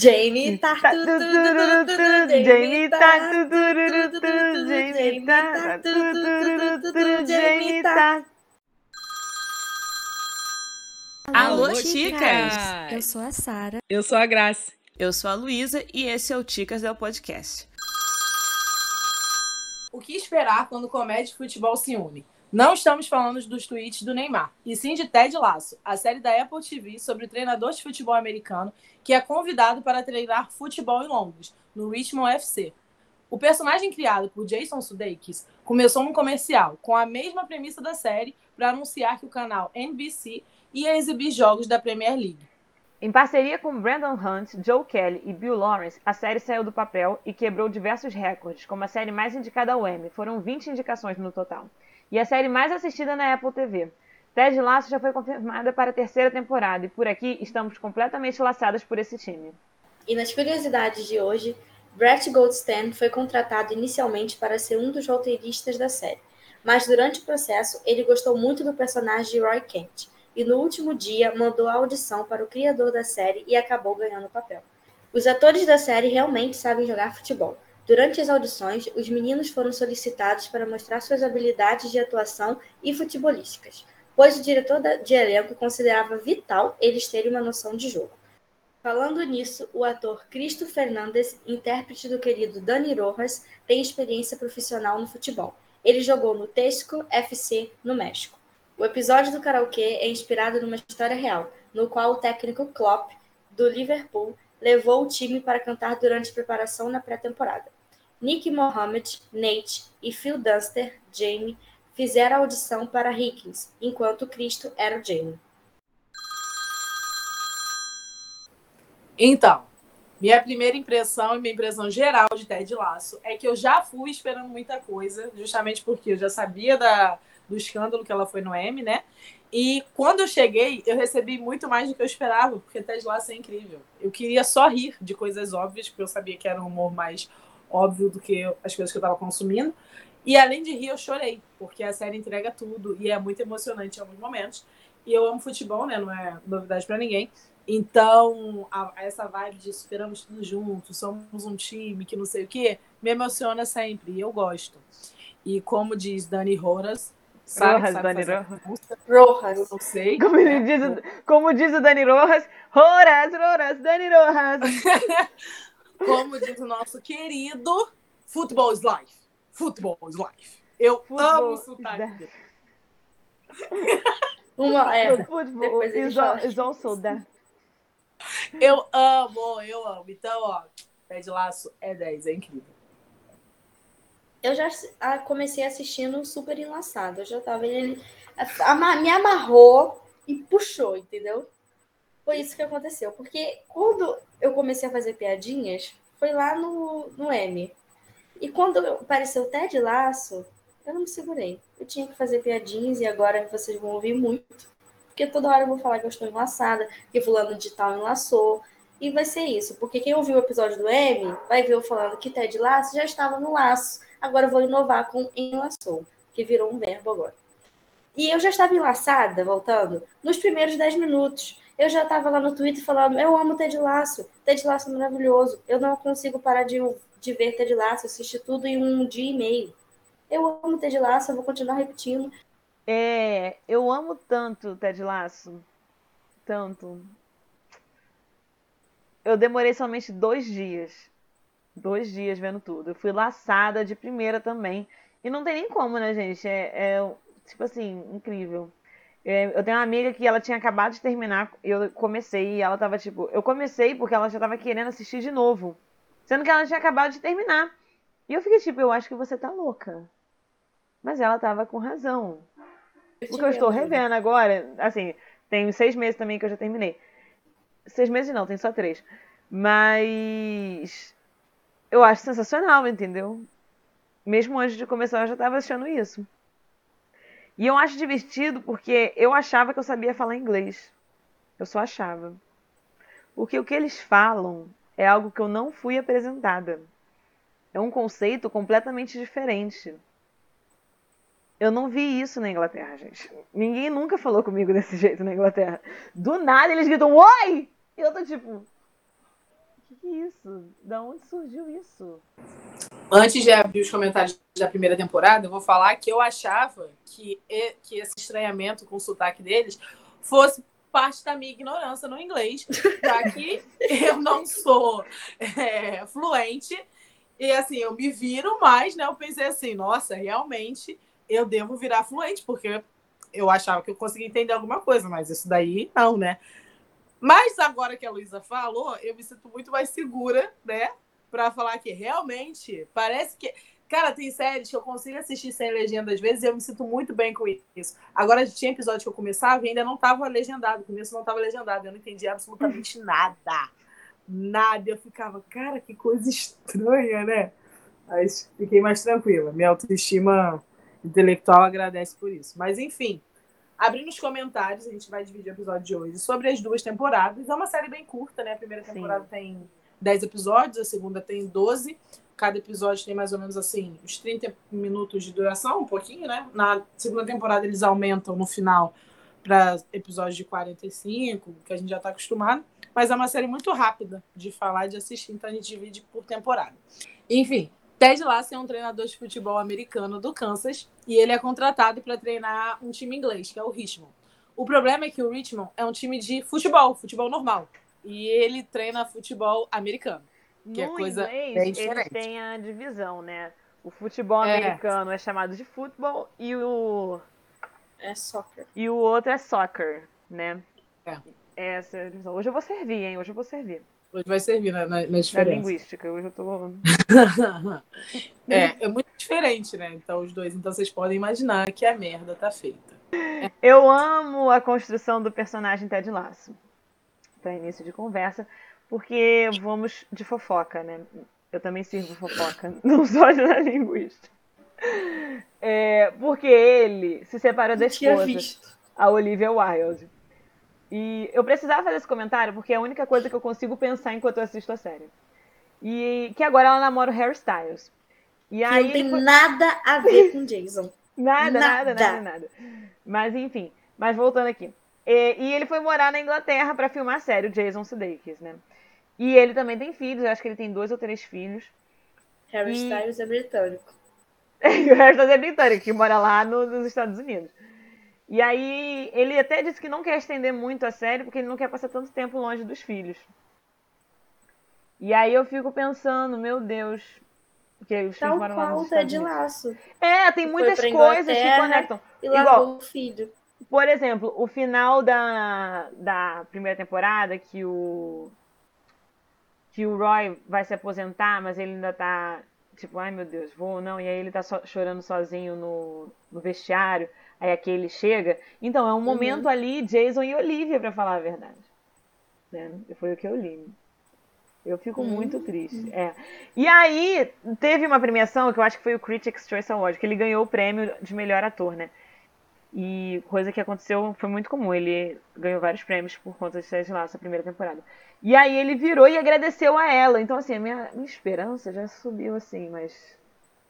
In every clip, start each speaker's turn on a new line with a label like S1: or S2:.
S1: Jamie tá tudo, Jamie tá tudo, Jamie tá tudo, Jamie tá.
S2: Alô, chicas!
S3: Eu sou a Sara.
S4: Eu sou a Graça.
S2: Eu sou a Luísa e esse é o Ticas é o podcast.
S4: O que esperar quando comédia e futebol se unem? Não estamos falando dos tweets do Neymar, e sim de Ted Lasso, a série da Apple TV sobre o treinador de futebol americano que é convidado para treinar futebol em Londres, no Richmond FC. O personagem criado por Jason Sudeikis começou num comercial com a mesma premissa da série para anunciar que o canal NBC ia exibir jogos da Premier League.
S5: Em parceria com Brandon Hunt, Joe Kelly e Bill Lawrence, a série saiu do papel e quebrou diversos recordes, como a série mais indicada ao Emmy, foram 20 indicações no total e a série mais assistida na Apple TV. Ted Lasso já foi confirmada para a terceira temporada e por aqui estamos completamente laçadas por esse time.
S1: E nas curiosidades de hoje, Brett Goldstein foi contratado inicialmente para ser um dos roteiristas da série, mas durante o processo ele gostou muito do personagem de Roy Kent e no último dia mandou a audição para o criador da série e acabou ganhando o papel. Os atores da série realmente sabem jogar futebol, Durante as audições, os meninos foram solicitados para mostrar suas habilidades de atuação e futebolísticas, pois o diretor de elenco considerava vital eles terem uma noção de jogo. Falando nisso, o ator Cristo Fernandes, intérprete do querido Dani Rojas, tem experiência profissional no futebol. Ele jogou no Tesco FC, no México. O episódio do karaokê é inspirado numa história real, no qual o técnico Klopp, do Liverpool, levou o time para cantar durante a preparação na pré-temporada. Nick Mohammed, Nate e Phil Dunster, Jamie, fizeram a audição para Higgins, enquanto Cristo era o Jamie.
S4: Então, minha primeira impressão e minha impressão geral de Ted Laço é que eu já fui esperando muita coisa, justamente porque eu já sabia da, do escândalo que ela foi no M, né? E quando eu cheguei, eu recebi muito mais do que eu esperava, porque Ted Lasso é incrível. Eu queria só rir de coisas óbvias, porque eu sabia que era um humor mais óbvio do que as coisas que eu estava consumindo. E além de rir, eu chorei, porque a série entrega tudo e é muito emocionante em alguns momentos. E eu amo futebol, né? Não é novidade para ninguém. Então, a, essa vibe de esperamos tudo juntos, somos um time que não sei o quê, me emociona sempre e eu gosto. E como diz Dani Roras,
S5: sabe, Rojas, sabe Dani Rojas.
S1: Rojas.
S4: Não sei.
S5: Como, diz, como diz o Dani Rojas, Roras, Roras, Dani Rojas.
S4: como diz o nosso querido Football is Life. Football is Life. Eu Football amo o sotaque
S1: Uma é.
S5: Football is, is also that.
S4: Eu amo, eu amo. Então, ó, Pé de Laço é 10, é incrível.
S1: Eu já comecei assistindo super enlaçado. Eu já tava ele me amarrou e puxou, entendeu? Foi isso que aconteceu. Porque quando eu comecei a fazer piadinhas, foi lá no, no M. E quando apareceu Ted Laço, eu não me segurei. Eu tinha que fazer piadinhas e agora vocês vão ouvir muito. Porque toda hora eu vou falar que eu estou enlaçada, que fulano de tal enlaçou. E vai ser isso. Porque quem ouviu o episódio do M vai ver eu falando que Ted Laço já estava no laço. Agora eu vou inovar com enlaçou, que virou um verbo agora. E eu já estava enlaçada, voltando, nos primeiros 10 minutos. Eu já estava lá no Twitter falando, eu amo Ted Laço, Ted Laço é maravilhoso. Eu não consigo parar de, de ver Ted Laço, assistir tudo em um dia e meio. Eu amo Ted Laço, eu vou continuar repetindo.
S5: É, eu amo tanto Ted Laço, tanto. Eu demorei somente dois dias dois dias vendo tudo. Eu fui laçada de primeira também. E não tem nem como, né, gente? É, é tipo assim, incrível. É, eu tenho uma amiga que ela tinha acabado de terminar, eu comecei e ela tava tipo. Eu comecei porque ela já tava querendo assistir de novo. Sendo que ela tinha acabado de terminar. E eu fiquei tipo, eu acho que você tá louca. Mas ela tava com razão. Porque eu estou revendo agora, assim, tem seis meses também que eu já terminei. Seis meses não, tem só três. Mas eu acho sensacional, entendeu? Mesmo antes de começar, eu já estava achando isso. E eu acho divertido porque eu achava que eu sabia falar inglês. Eu só achava. Porque o que eles falam é algo que eu não fui apresentada. É um conceito completamente diferente. Eu não vi isso na Inglaterra, gente. Ninguém nunca falou comigo desse jeito na Inglaterra. Do nada eles gritam, oi! E eu tô tipo, o que, isso? Da onde surgiu isso?
S4: Antes de abrir os comentários da primeira temporada, eu vou falar que eu achava que, que esse estranhamento com o sotaque deles fosse parte da minha ignorância no inglês, já que eu não sou é, fluente. E assim, eu me viro mais, né? Eu pensei assim, nossa, realmente eu devo virar fluente, porque eu achava que eu conseguia entender alguma coisa, mas isso daí não, né? Mas agora que a Luísa falou, eu me sinto muito mais segura, né? Para falar que realmente parece que. Cara, tem séries que eu consigo assistir sem legenda às vezes e eu me sinto muito bem com isso. Agora, tinha episódio que eu começava e ainda não estava legendado. O começo não estava legendado. Eu não entendi absolutamente nada. Nada. Eu ficava, cara, que coisa estranha, né? Mas fiquei mais tranquila. Minha autoestima intelectual agradece por isso. Mas, enfim, abrindo os comentários, a gente vai dividir o episódio de hoje sobre as duas temporadas. É uma série bem curta, né? A primeira temporada Sim. tem 10 episódios, a segunda tem 12. Cada episódio tem mais ou menos assim, uns 30 minutos de duração, um pouquinho, né? Na segunda temporada eles aumentam no final para episódios de 45, que a gente já está acostumado. Mas é uma série muito rápida de falar e de assistir, então a gente divide por temporada. Enfim, Ted Lasso é um treinador de futebol americano do Kansas e ele é contratado para treinar um time inglês, que é o Richmond. O problema é que o Richmond é um time de futebol, futebol normal. E ele treina futebol americano. Que é
S5: no
S4: é coisa
S5: inglês,
S4: bem diferente.
S5: eles têm a divisão, né? O futebol é. americano é chamado de futebol e o.
S1: É soccer.
S5: E o outro é soccer, né?
S4: É.
S5: Essa é a divisão. Hoje eu vou servir, hein? Hoje eu vou servir.
S4: Hoje vai servir na, na, na diferença.
S5: Na linguística, hoje eu tô.
S4: é, é muito diferente, né? Então, os dois. Então, vocês podem imaginar que a merda tá feita.
S5: Eu amo a construção do personagem Ted Lasso. Para início de conversa, porque vamos de fofoca, né? Eu também sirvo fofoca, não só na linguística. É, porque ele se separou da esposa, a Olivia Wilde. E eu precisava fazer esse comentário porque é a única coisa que eu consigo pensar enquanto eu assisto a série. E que agora ela namora o Harry Styles.
S1: E aí não tem foi... nada a ver com Jason.
S5: nada, nada, nada, nada, nada. Mas enfim, mas voltando aqui. E, e ele foi morar na Inglaterra para filmar a série, o Jason Sudeikis, né? E ele também tem filhos, eu acho que ele tem dois ou três filhos.
S1: Harry e... Styles é britânico.
S5: o Harry Styles é britânico, que mora lá no, nos Estados Unidos. E aí ele até disse que não quer estender muito a série porque ele não quer passar tanto tempo longe dos filhos. E aí eu fico pensando, meu Deus,
S1: porque os Tal filhos moram lá nos Ted Laço.
S5: É, tem muitas coisas que conectam.
S1: E Igual, o filho.
S5: Por exemplo, o final da, da primeira temporada que o que o Roy vai se aposentar, mas ele ainda tá tipo, ai meu Deus, vou ou não, e aí ele tá so, chorando sozinho no, no vestiário. Aí aqui ele chega. Então, é um momento uhum. ali, Jason e Olivia, para falar a verdade. Né? Foi o que eu li. Eu fico uhum. muito triste. É. E aí, teve uma premiação que eu acho que foi o Critics' Choice Award, que ele ganhou o prêmio de melhor ator, né? E coisa que aconteceu foi muito comum. Ele ganhou vários prêmios por conta de Ted lá essa primeira temporada. E aí ele virou e agradeceu a ela. Então, assim, a minha, minha esperança já subiu assim, mas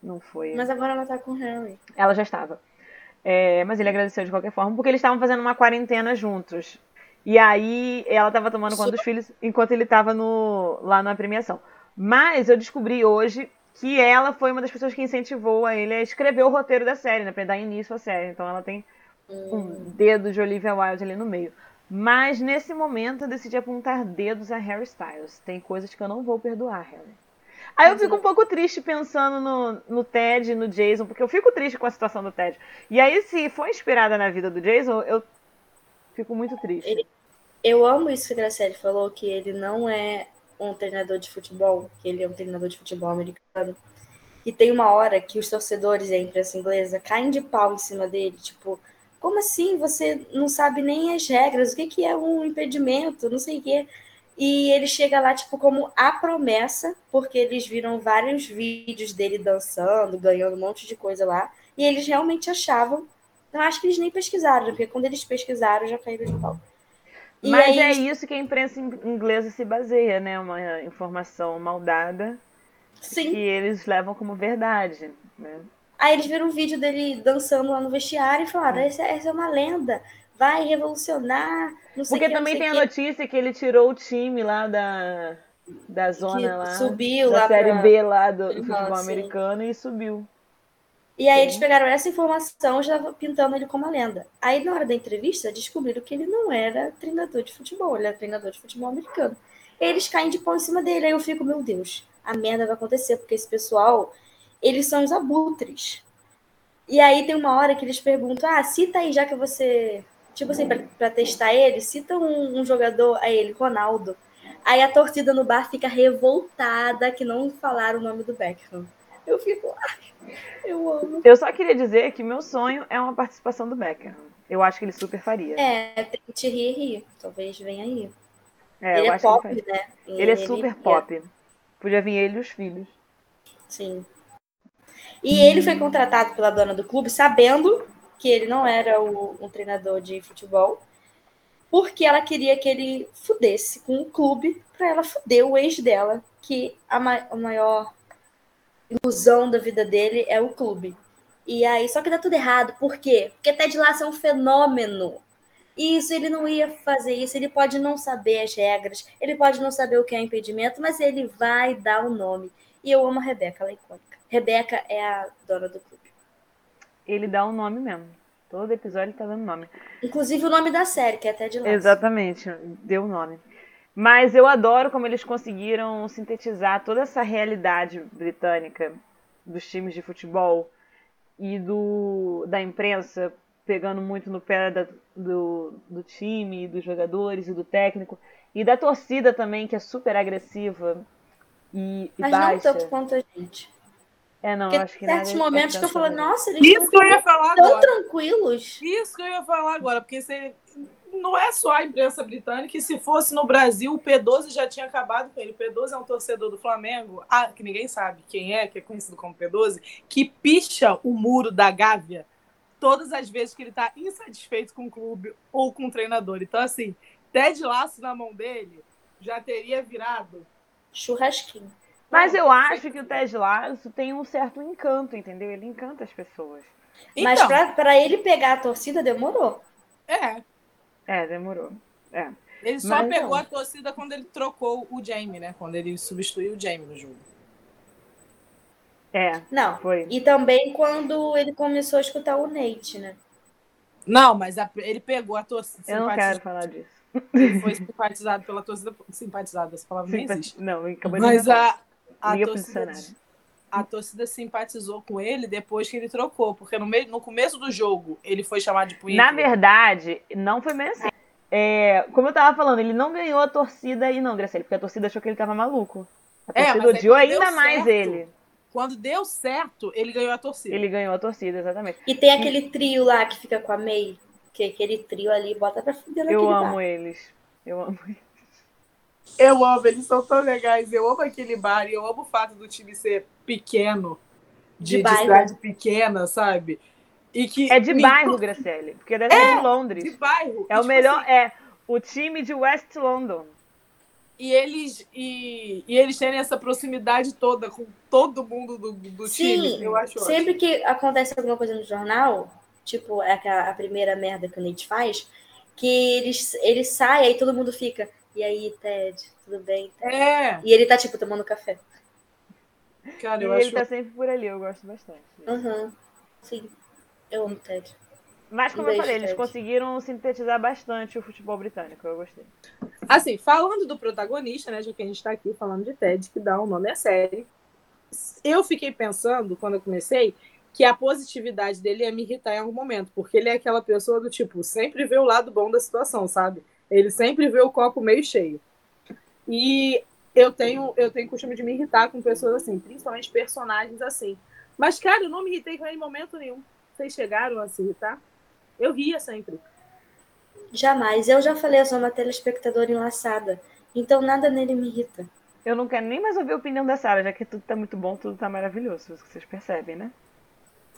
S5: não foi.
S1: Mas agora ela tá com o Harry.
S5: Ela já estava. É, mas ele agradeceu de qualquer forma, porque eles estavam fazendo uma quarentena juntos. E aí ela estava tomando conta dos filhos enquanto ele estava lá na premiação. Mas eu descobri hoje que ela foi uma das pessoas que incentivou a ele a escrever o roteiro da série, né? Pra dar início à série. Então ela tem um dedo de Olivia Wilde ali no meio. Mas nesse momento eu decidi apontar dedos a Harry Styles. Tem coisas que eu não vou perdoar, Harry. Aí eu fico um pouco triste pensando no, no Ted e no Jason, porque eu fico triste com a situação do Ted. E aí, se for inspirada na vida do Jason, eu fico muito triste.
S1: Ele, eu amo isso que a Graciele falou, que ele não é um treinador de futebol, que ele é um treinador de futebol americano. E tem uma hora que os torcedores da imprensa inglesa caem de pau em cima dele, tipo, como assim? Você não sabe nem as regras, o que, que é um impedimento, não sei o quê. E ele chega lá, tipo, como a promessa, porque eles viram vários vídeos dele dançando, ganhando um monte de coisa lá. E eles realmente achavam. Então, acho que eles nem pesquisaram, porque quando eles pesquisaram, já caíram de pau.
S5: E Mas aí, é isso que a imprensa inglesa se baseia, né? Uma informação mal dada.
S1: Sim.
S5: Que eles levam como verdade, né?
S1: Aí eles viram um vídeo dele dançando lá no vestiário e falaram: essa, essa é uma lenda vai revolucionar.
S5: Porque
S1: que,
S5: também tem
S1: que.
S5: a notícia que ele tirou o time lá da. da zona
S1: que
S5: lá.
S1: subiu
S5: da
S1: lá
S5: série
S1: pra-
S5: B lá do, do futebol
S1: sim.
S5: americano e subiu.
S1: E aí
S5: Sim.
S1: eles pegaram essa informação e já pintando ele como uma lenda. Aí na hora da entrevista descobriram que ele não era treinador de futebol, ele era treinador de futebol americano. Eles caem de pau em cima dele, aí eu fico, meu Deus, a merda vai acontecer, porque esse pessoal, eles são os abutres. E aí tem uma hora que eles perguntam, ah, cita aí, já que você, tipo assim, pra, pra testar ele, cita um, um jogador, aí ele, Ronaldo. Aí a torcida no bar fica revoltada que não falaram o nome do Beckham. Eu fico, ai, eu amo.
S5: Eu só queria dizer que meu sonho é uma participação do Beckham. Eu acho que ele super faria.
S1: É, tem que te rir, rir. Talvez venha aí.
S5: É,
S1: ele
S5: eu
S1: é
S5: acho que ele
S1: pop,
S5: faria.
S1: né? E
S5: Ele é super pop. Podia vir ele e os filhos.
S1: Sim. E ele foi contratado pela dona do clube, sabendo que ele não era o, um treinador de futebol, porque ela queria que ele fudesse com o clube para ela fuder o ex dela, que a, ma a maior ilusão da vida dele é o clube. E aí, só que dá tudo errado. Por quê? Porque Ted Lasso é um fenômeno. Isso, ele não ia fazer isso. Ele pode não saber as regras, ele pode não saber o que é impedimento, mas ele vai dar o nome. E eu amo a Rebeca, ela é icônica. Rebeca é a dona do clube.
S5: Ele dá um nome mesmo. Todo episódio ele tá dando nome.
S1: Inclusive o nome da série, que é Ted Lasso.
S5: Exatamente, deu o nome. Mas eu adoro como eles conseguiram sintetizar toda essa realidade britânica dos times de futebol e do, da imprensa pegando muito no pé da- do, do time, dos jogadores e do técnico. E da torcida também, que é super agressiva e, e
S1: Mas não
S5: baixa.
S1: tanto quanto a gente.
S5: É, não,
S1: Porque
S5: acho que
S1: tem certos
S5: nada é
S1: momentos que eu falo,
S5: também.
S1: nossa, eles
S4: Isso
S1: estão tão
S4: agora.
S1: tranquilos.
S4: Isso que eu ia falar agora, porque você... não é só a imprensa britânica, e se fosse no Brasil, o P12 já tinha acabado com ele. O P12 é um torcedor do Flamengo, ah, que ninguém sabe quem é, que é conhecido como P12, que picha o muro da Gávea todas as vezes que ele tá insatisfeito com o clube ou com o treinador. Então, assim, Ted Laço na mão dele já teria virado.
S1: Churrasquinho.
S5: Mas eu acho que o Ted Lasso tem um certo encanto, entendeu? Ele encanta as pessoas.
S1: Mas
S4: Então,
S1: pra, pra ele pegar a torcida demorou.
S4: é,
S5: É, demorou. É.
S4: ele só
S5: Mas
S4: pegou
S5: não.
S4: a torcida quando ele trocou o Jamie, né? Quando ele substituiu o Jamie no jogo.
S5: É,
S1: Não.
S5: foi.
S1: E também quando ele começou a escutar o Nate, né?
S4: Não, mas a- ele pegou a torcida.
S5: Eu não quero falar disso.
S4: Ele foi simpatizado pela torcida. Simpatizado, essa palavra nem
S5: Simpa-
S4: existe.
S5: Não, acabou de
S4: Mas a, a, torcida. A torcida simpatizou com ele depois que ele trocou. Porque no, meio, no começo do jogo ele foi chamado de punheta.
S5: Na verdade, não foi bem assim. É, como eu tava falando, ele não ganhou a torcida aí não, Graciele, porque a torcida achou que ele tava maluco. A
S4: É,
S5: torcida
S4: aí
S5: odiou ainda mais
S4: certo,
S5: ele.
S4: Quando deu certo, ele ganhou a torcida.
S5: Ele ganhou a torcida, exatamente.
S1: E tem aquele trio lá que fica com a May. Que aquele trio ali bota pra fuder
S5: Eu
S1: bar.
S5: amo eles. Eu amo eles.
S4: Eu amo, eles são tão legais. Eu amo aquele bar e eu amo o fato do time ser pequeno,
S1: De
S4: de, de
S1: bairro.
S4: cidade pequena, sabe? E que
S5: É de
S4: me-
S5: bairro, Graciele, porque deve ser de Londres.
S4: De bairro.
S5: É
S4: E,
S5: o
S4: tipo
S5: melhor,
S4: assim,
S5: é o time de West London.
S4: e eles e, e eles terem essa proximidade toda com todo mundo do, do time.
S1: Sim,
S4: Eu acho
S1: sempre que acontece alguma coisa no jornal, tipo é a, a primeira merda que o Nate faz, que eles, ele sai aí todo mundo fica. E aí, Ted, tudo bem?
S4: ótimo. É,
S1: E ele tá, tipo, tomando café.
S4: cara,
S5: E
S4: eu
S5: ele
S4: acho.
S5: tá sempre por ali, eu gosto bastante.
S1: Aham. Sim. Eu amo Ted.
S5: Mas como
S1: Um
S5: eu falei, eles
S1: Ted.
S5: conseguiram sintetizar bastante o futebol britânico, eu gostei.
S4: Assim, falando do protagonista, né, já que a gente tá aqui falando de Ted, que dá o nome à série, eu fiquei pensando, quando eu comecei, que a positividade dele ia me irritar em algum momento, porque ele é aquela pessoa do tipo, sempre vê o lado bom da situação, sabe? Ele sempre vê o copo meio cheio. E eu tenho, eu tenho costume de me irritar com pessoas assim, principalmente personagens assim. Mas, cara, eu não me irritei com ele em momento nenhum. Vocês chegaram a se irritar? Eu ria sempre.
S1: Jamais. Eu já falei, eu sou uma telespectadora enlaçada. Então nada nele me irrita.
S5: Eu não quero nem mais ouvir a opinião da Sarah, já que tudo tá muito bom, tudo tá maravilhoso. Vocês percebem, né?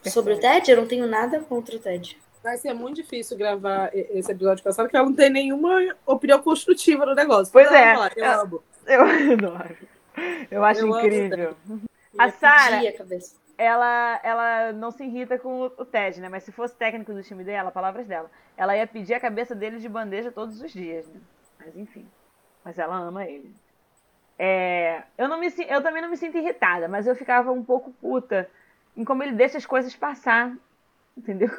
S1: Sobre o Ted, eu não tenho nada contra o Ted.
S4: Vai ser muito difícil gravar esse episódio Sarah, porque ela não tem nenhuma opinião construtiva no negócio.
S5: Pois é.
S4: Eu
S5: Ela-
S4: amo.
S5: Eu adoro. Eu acho
S4: Eu
S5: incrível. A Sarah-
S1: pedir a cabeça.
S5: Ela, ela não se irrita com o- o Ted, né? Mas se fosse técnico do time dela, palavras dela, ela ia pedir a cabeça dele de bandeja todos os dias, né? Mas enfim. Mas ela ama ele. É, eu, não me, eu também não me sinto irritada, mas eu ficava um pouco puta em como ele deixa as coisas passar. Entendeu?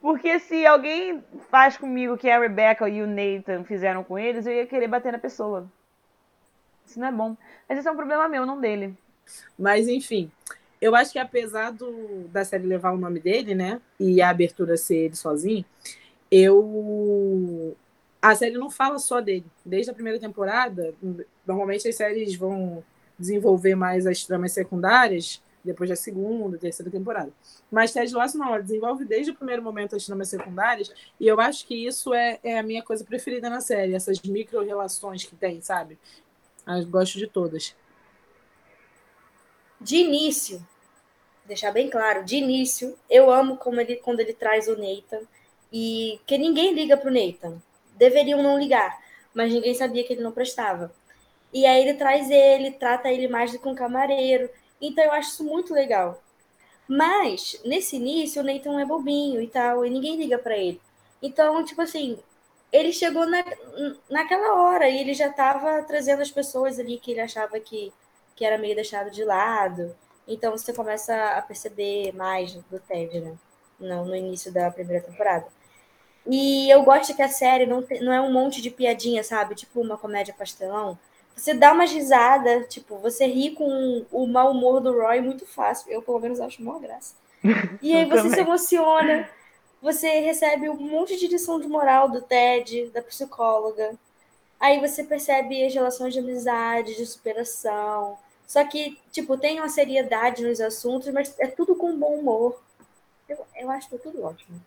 S5: Porque se alguém faz comigo o que a Rebecca e o Nathan fizeram com eles, eu ia querer bater na pessoa. Isso não é bom. Mas isso é um problema meu, não dele.
S4: Mas, enfim, eu acho que apesar do, da série levar o nome dele, né? E a abertura ser ele sozinho, eu. A série não fala só dele. Desde a primeira temporada, normalmente as séries vão desenvolver mais as tramas secundárias depois da segunda, terceira temporada. Mas Ted Lasso não, ela desenvolve desde o primeiro momento as tramas secundárias, e eu acho que isso é, é a minha coisa preferida na série, essas micro-relações que tem, sabe? Eu gosto de todas.
S1: De início, deixar bem claro, de início, eu amo como ele, quando ele traz o Nathan, e que ninguém liga pro Nathan. Deveriam não ligar, mas ninguém sabia que ele não prestava. E aí ele traz ele, trata ele mais do que um camareiro. Então eu acho isso muito legal. Mas, nesse início, o Nathan é bobinho e tal, e ninguém liga para ele. Então, tipo assim, ele chegou na, naquela hora e ele já estava trazendo as pessoas ali que ele achava que, que era meio deixado de lado. Então você começa a perceber mais do Ted, né? No, no início da primeira temporada. E eu gosto que a série não, não é um monte de piadinha, sabe? Tipo uma comédia pastelão você dá uma risada, tipo, você ri com o mau humor do Roy muito fácil. Eu, pelo menos, acho uma graça. E aí você se emociona, você recebe um monte de lição de moral do Ted, da psicóloga. Aí você percebe as relações de amizade, de superação. Só que, tipo, tem uma seriedade nos assuntos, mas é tudo com bom humor. Eu, eu acho que é tudo ótimo.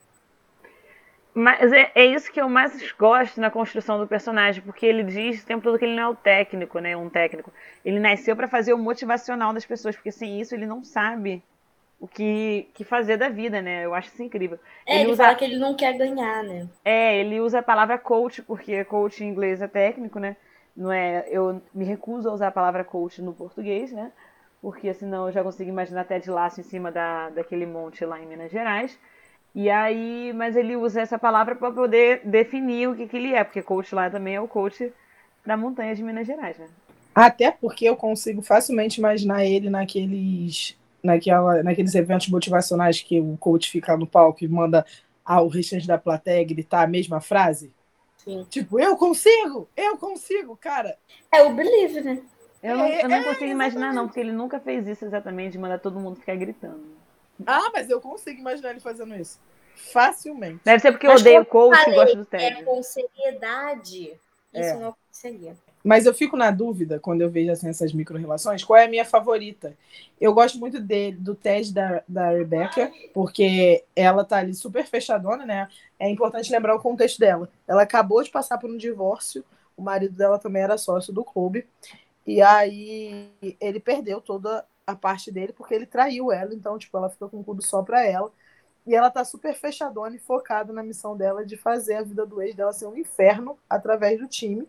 S5: Mas é, é, isso que eu mais gosto na construção do personagem, porque ele diz o tempo todo que ele não é o técnico, né? Um técnico. Ele nasceu para fazer o motivacional das pessoas, porque sem isso ele não sabe o que, que fazer da vida, né? Eu acho isso incrível.
S1: É, ele, ele usa... fala que ele não quer ganhar, né?
S5: É, ele usa a palavra coach, porque coach em inglês é técnico, né? Não é, eu me recuso a usar a palavra coach no português, né? Porque senão eu já consigo imaginar até de laço em cima da, daquele monte lá em Minas Gerais. E aí, mas ele usa essa palavra para poder definir o que, que ele é, porque coach lá também é o coach da montanha de Minas Gerais, né?
S4: Até porque eu consigo facilmente imaginar ele naqueles, naquela, naqueles eventos motivacionais que o coach fica no palco e manda ao restante da plateia gritar a mesma frase. Sim. Tipo, eu consigo! Eu consigo, cara!
S1: É o believe, né?
S5: Eu não, eu não é, consigo imaginar, não, porque ele nunca fez isso exatamente, de mandar todo mundo ficar gritando.
S4: Ah, mas eu consigo imaginar ele fazendo isso. Facilmente.
S5: Deve ser porque eu odeio o coach e gosto do Ted.
S1: É com seriedade. Isso é. não seria.
S4: Mas eu fico na dúvida quando eu vejo assim, essas micro-relações, qual é a minha favorita? Eu gosto muito dele, do Ted da, da Rebecca, porque ela tá ali super fechadona, né? É importante lembrar o contexto dela. Ela acabou de passar por um divórcio, o marido dela também era sócio do clube, e aí ele perdeu toda a parte dele porque ele traiu ela, então, tipo, ela fica com tudo só pra ela. E ela tá super fechadona e focada na missão dela de fazer a vida do ex dela ser um inferno através do time.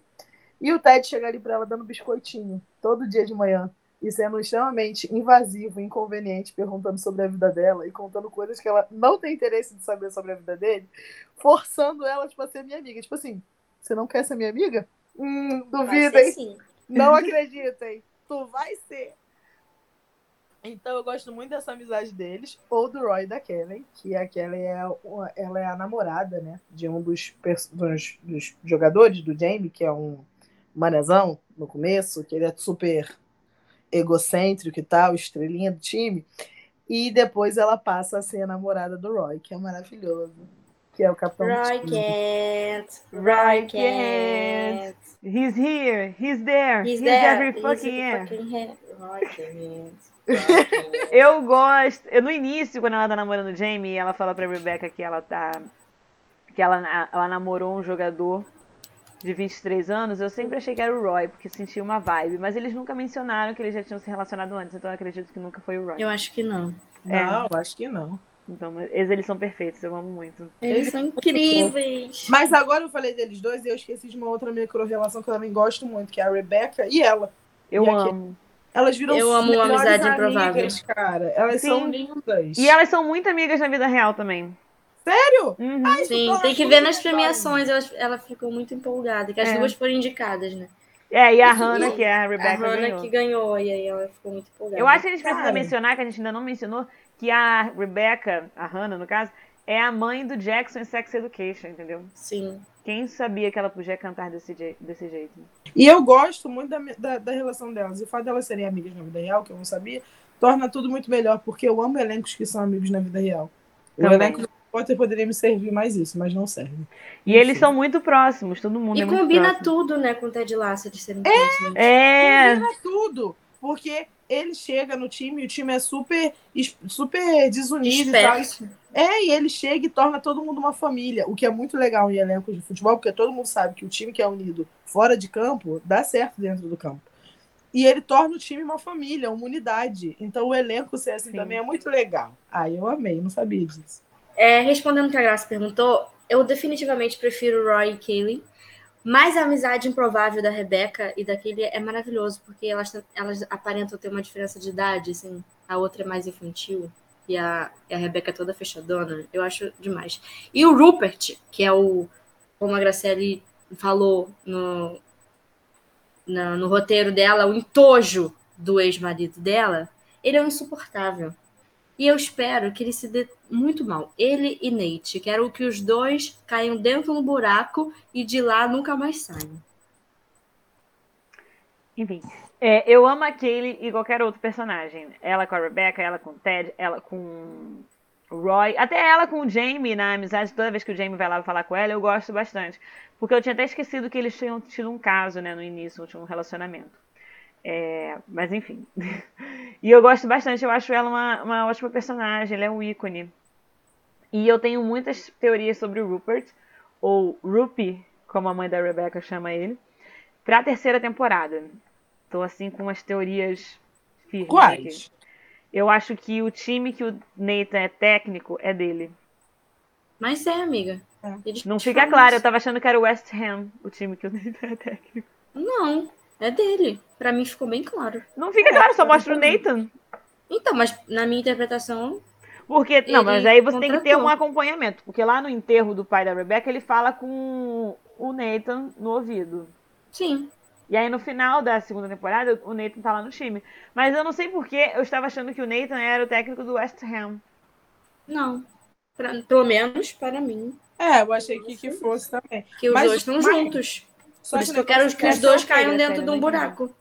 S4: E o Ted chega ali pra ela dando biscoitinho todo dia de manhã e sendo extremamente invasivo, inconveniente, perguntando sobre a vida dela e contando coisas que ela não tem interesse de saber sobre a vida dele, forçando ela tipo, a ser minha amiga. Tipo assim, você não quer ser minha amiga? Hum, duvida, hein? Não acreditem. Tu vai ser. Então eu gosto muito dessa amizade deles, ou do Roy e da Kelly, que a Kelly é, ela é a namorada, né, de um dos, dos, dos jogadores do Jamie, que é um manezão no começo, que ele é super egocêntrico e tal, estrelinha do time. E depois ela passa a ser a namorada do Roy, que é maravilhoso. Que é o capitão
S1: Roy Kent. Roy Kent.
S5: He's here. He's there. He's, He's there. every fucking
S1: year. Roy Kent.
S5: Eu gosto. Eu, no início, quando ela tá namorando o Jamie, ela fala pra Rebecca que ela tá. que ela, ela namorou um jogador de 23 anos, eu sempre achei que era o Roy, porque sentia uma vibe. Mas eles nunca mencionaram que eles já tinham se relacionado antes, então eu acredito que nunca foi o Roy.
S1: Eu acho que não.
S4: É. Não, acho que não.
S5: Então, eles, eles são perfeitos, eu amo muito.
S1: Eles, eles são incríveis.
S4: Mas agora eu falei deles dois e eu esqueci de uma outra micro-relação que eu também gosto muito, que é a Rebecca e ela.
S5: Eu e amo.
S4: Elas viram
S1: Eu amo uma amizade improvável.
S4: cara. Elas Sim. são lindas.
S5: E elas são muito amigas na vida real também.
S4: Sério?
S5: Uhum.
S1: Sim, tem que ver nas premiações. Ela, ela ficou muito empolgada, que as é. duas foram indicadas, né?
S5: É, e a Hannah, que é a
S1: A
S5: Rebecca,
S1: Hannah
S5: ganhou.
S1: que ganhou, e aí ela ficou muito empolgada.
S5: Eu acho que a gente precisa
S4: Cara.
S5: mencionar, que a gente ainda não mencionou, que a Rebecca, a Hannah, no caso, é a mãe do Jackson em Sex Education, entendeu?
S1: Sim.
S5: Quem sabia que ela podia cantar desse, je- desse jeito?
S4: E eu gosto muito da, da, da relação delas. E o fato delas serem amigas na vida real, que eu não sabia, torna tudo muito melhor, porque eu amo elencos que são amigos na vida real. O
S5: Também.
S4: elenco do Potter poderia me servir mais isso, mas não serve.
S5: E eles são muito próximos, todo mundo
S1: E
S5: é muito
S1: combina
S5: próximo.
S1: tudo, né, com o Ted Lasso de serem próximos.
S5: É,
S4: Combina tudo. Porque ele chega no time e o time é super, super desunido e tal. É, e ele chega e torna todo mundo uma família, o que é muito legal em elencos de futebol, porque todo mundo sabe que o time que é unido fora de campo dá certo dentro do campo. E ele torna o time uma família, uma unidade. Então o elenco ser assim
S5: Sim.
S4: também é muito legal. Ah, eu amei, não sabia disso.
S1: É, respondendo o que a Graça perguntou, eu definitivamente prefiro o Roy e Kaylee. Mas a amizade improvável da Rebecca e da Kaylee é maravilhoso, porque elas, elas aparentam ter uma diferença de idade, assim. A outra é mais infantil e a, e a Rebecca é toda fechadona. Eu acho demais. E o Rupert, que é o, como a Graciele falou no, no roteiro dela, o entojo do ex-marido dela, ele é um insuportável. E eu espero que ele se dê muito mal. Ele e Nate. Quero que os dois caiam dentro do buraco e de lá nunca mais saiam.
S5: enfim. É, eu amo a Kaylee e qualquer outro personagem. Ela com a Rebecca, ela com o Ted, ela com o Roy, até ela com o Jamie na amizade. Toda vez que o Jamie vai lá falar com ela, eu gosto bastante. Porque eu tinha até esquecido que eles tinham tido um caso, né, no início, tinham um relacionamento. É, mas enfim. e eu gosto bastante, eu acho ela uma, uma ótima personagem, ela é um ícone. E eu tenho muitas teorias sobre o Rupert, ou Rupi, como a mãe da Rebecca chama ele, pra terceira temporada. Tô assim com umas teorias firmes aqui.
S4: Quais?
S5: Eu acho que o time que o Nathan é técnico é dele.
S1: Mas é, amiga.
S4: É.
S5: Não fica claro, eu
S1: isso.
S5: tava achando que era o West Ham, o time que o Nathan é técnico.
S1: Não, é dele. Pra mim ficou bem claro.
S5: Não fica claro, só mostra o Nathan.
S1: Então, mas na minha interpretação,
S5: Porque, não, mas aí você tem que ter
S1: contratou.
S5: um acompanhamento. Porque lá no enterro do pai da Rebecca, ele fala com o Nathan no ouvido.
S1: sim.
S5: E aí no final da segunda temporada, o Nathan tá lá no time. Mas eu não sei porquê, eu estava achando que o Nathan era o técnico do West Ham.
S1: Não. Pra- pelo menos para mim.
S4: É, eu achei que, que fosse também.
S1: Que os
S4: Mas-
S1: dois estão
S4: mas-
S1: juntos.
S4: Só
S1: Por isso que eu quero
S4: negócio
S1: que
S4: é
S1: os dois
S5: é
S1: caiam
S5: série,
S1: dentro de um buraco.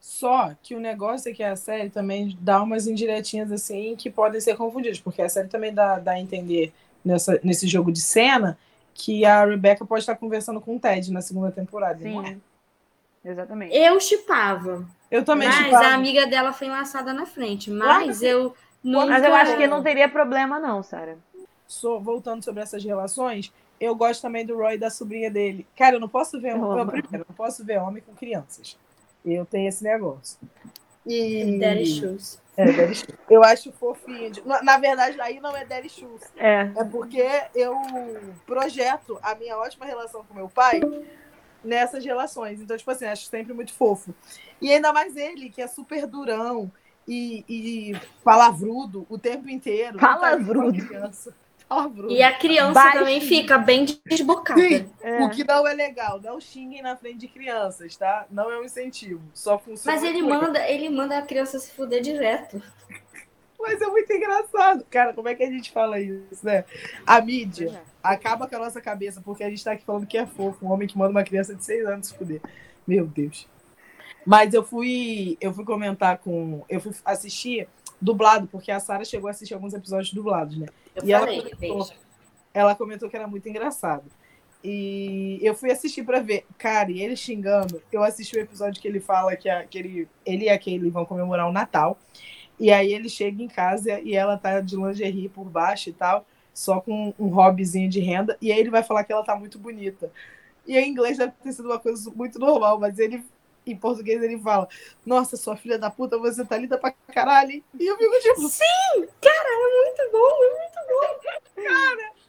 S4: Só que o negócio é que a série também dá umas indiretinhas assim que podem ser confundidas, porque a série também dá, dá a entender nessa, nesse jogo de cena que a Rebecca pode estar conversando com o Ted na segunda temporada. não é?
S5: Sim. Exatamente.
S1: Eu chipava.
S4: Eu também
S1: Mas
S4: chipava.
S1: a amiga dela foi enlaçada na frente. Mas
S4: Claro.
S1: eu nunca...
S5: Mas eu acho que não teria problema, não, Sara.
S4: Só- voltando sobre essas relações, eu gosto também do Roy e da sobrinha dele. Cara, eu não posso ver
S5: Eu
S4: eu, primeiro, eu não posso ver homem com crianças. Eu tenho esse negócio. E
S1: Daddy shoes.
S4: É. Eu acho fofinho. Na, verdade, aí não é Daddy Shoes.
S5: É.
S4: É porque eu projeto a minha ótima relação com meu pai nessas relações. Então, tipo assim, acho sempre muito fofo. E ainda mais ele, que é super durão e, e palavrudo o tempo inteiro.
S5: Palavrudo.
S4: Não tá
S1: E a criança também fica bem desbocada.
S4: Sim.
S5: é.
S4: O que não é legal, não xinguem na frente de crianças, tá? Não é um incentivo. Só funciona.
S1: Mas ele manda, ele manda a criança se fuder direto.
S4: Mas é muito engraçado. Cara, como é que a gente fala isso, né? A mídia
S5: é.
S4: acaba com a nossa cabeça, porque a gente tá aqui falando que é fofo, um homem que manda uma criança de seis anos se fuder. Meu Deus. Mas eu fui, eu fui comentar com. Eu fui assistir dublado, porque a Sara chegou a assistir alguns episódios dublados, né?
S1: Eu
S4: E ela
S1: falei,
S4: comentou.
S1: beijo.
S4: Ela comentou que era muito engraçado. E eu fui assistir pra ver. Cara, e ele xingando. Eu assisti o episódio que ele fala que, a, que ele, ele e a Kaylee vão comemorar o Natal. E aí ele chega em casa e ela tá de lingerie por baixo e tal, só com um hobbyzinho de renda. E aí ele vai falar que ela tá muito bonita. E em inglês deve ter sido uma coisa muito normal, mas ele, em português, ele fala: Nossa, sua filha da puta, você tá linda pra caralho. hein?" E eu fico tipo:
S1: Sim! Cara, é muito bom, é muito bom.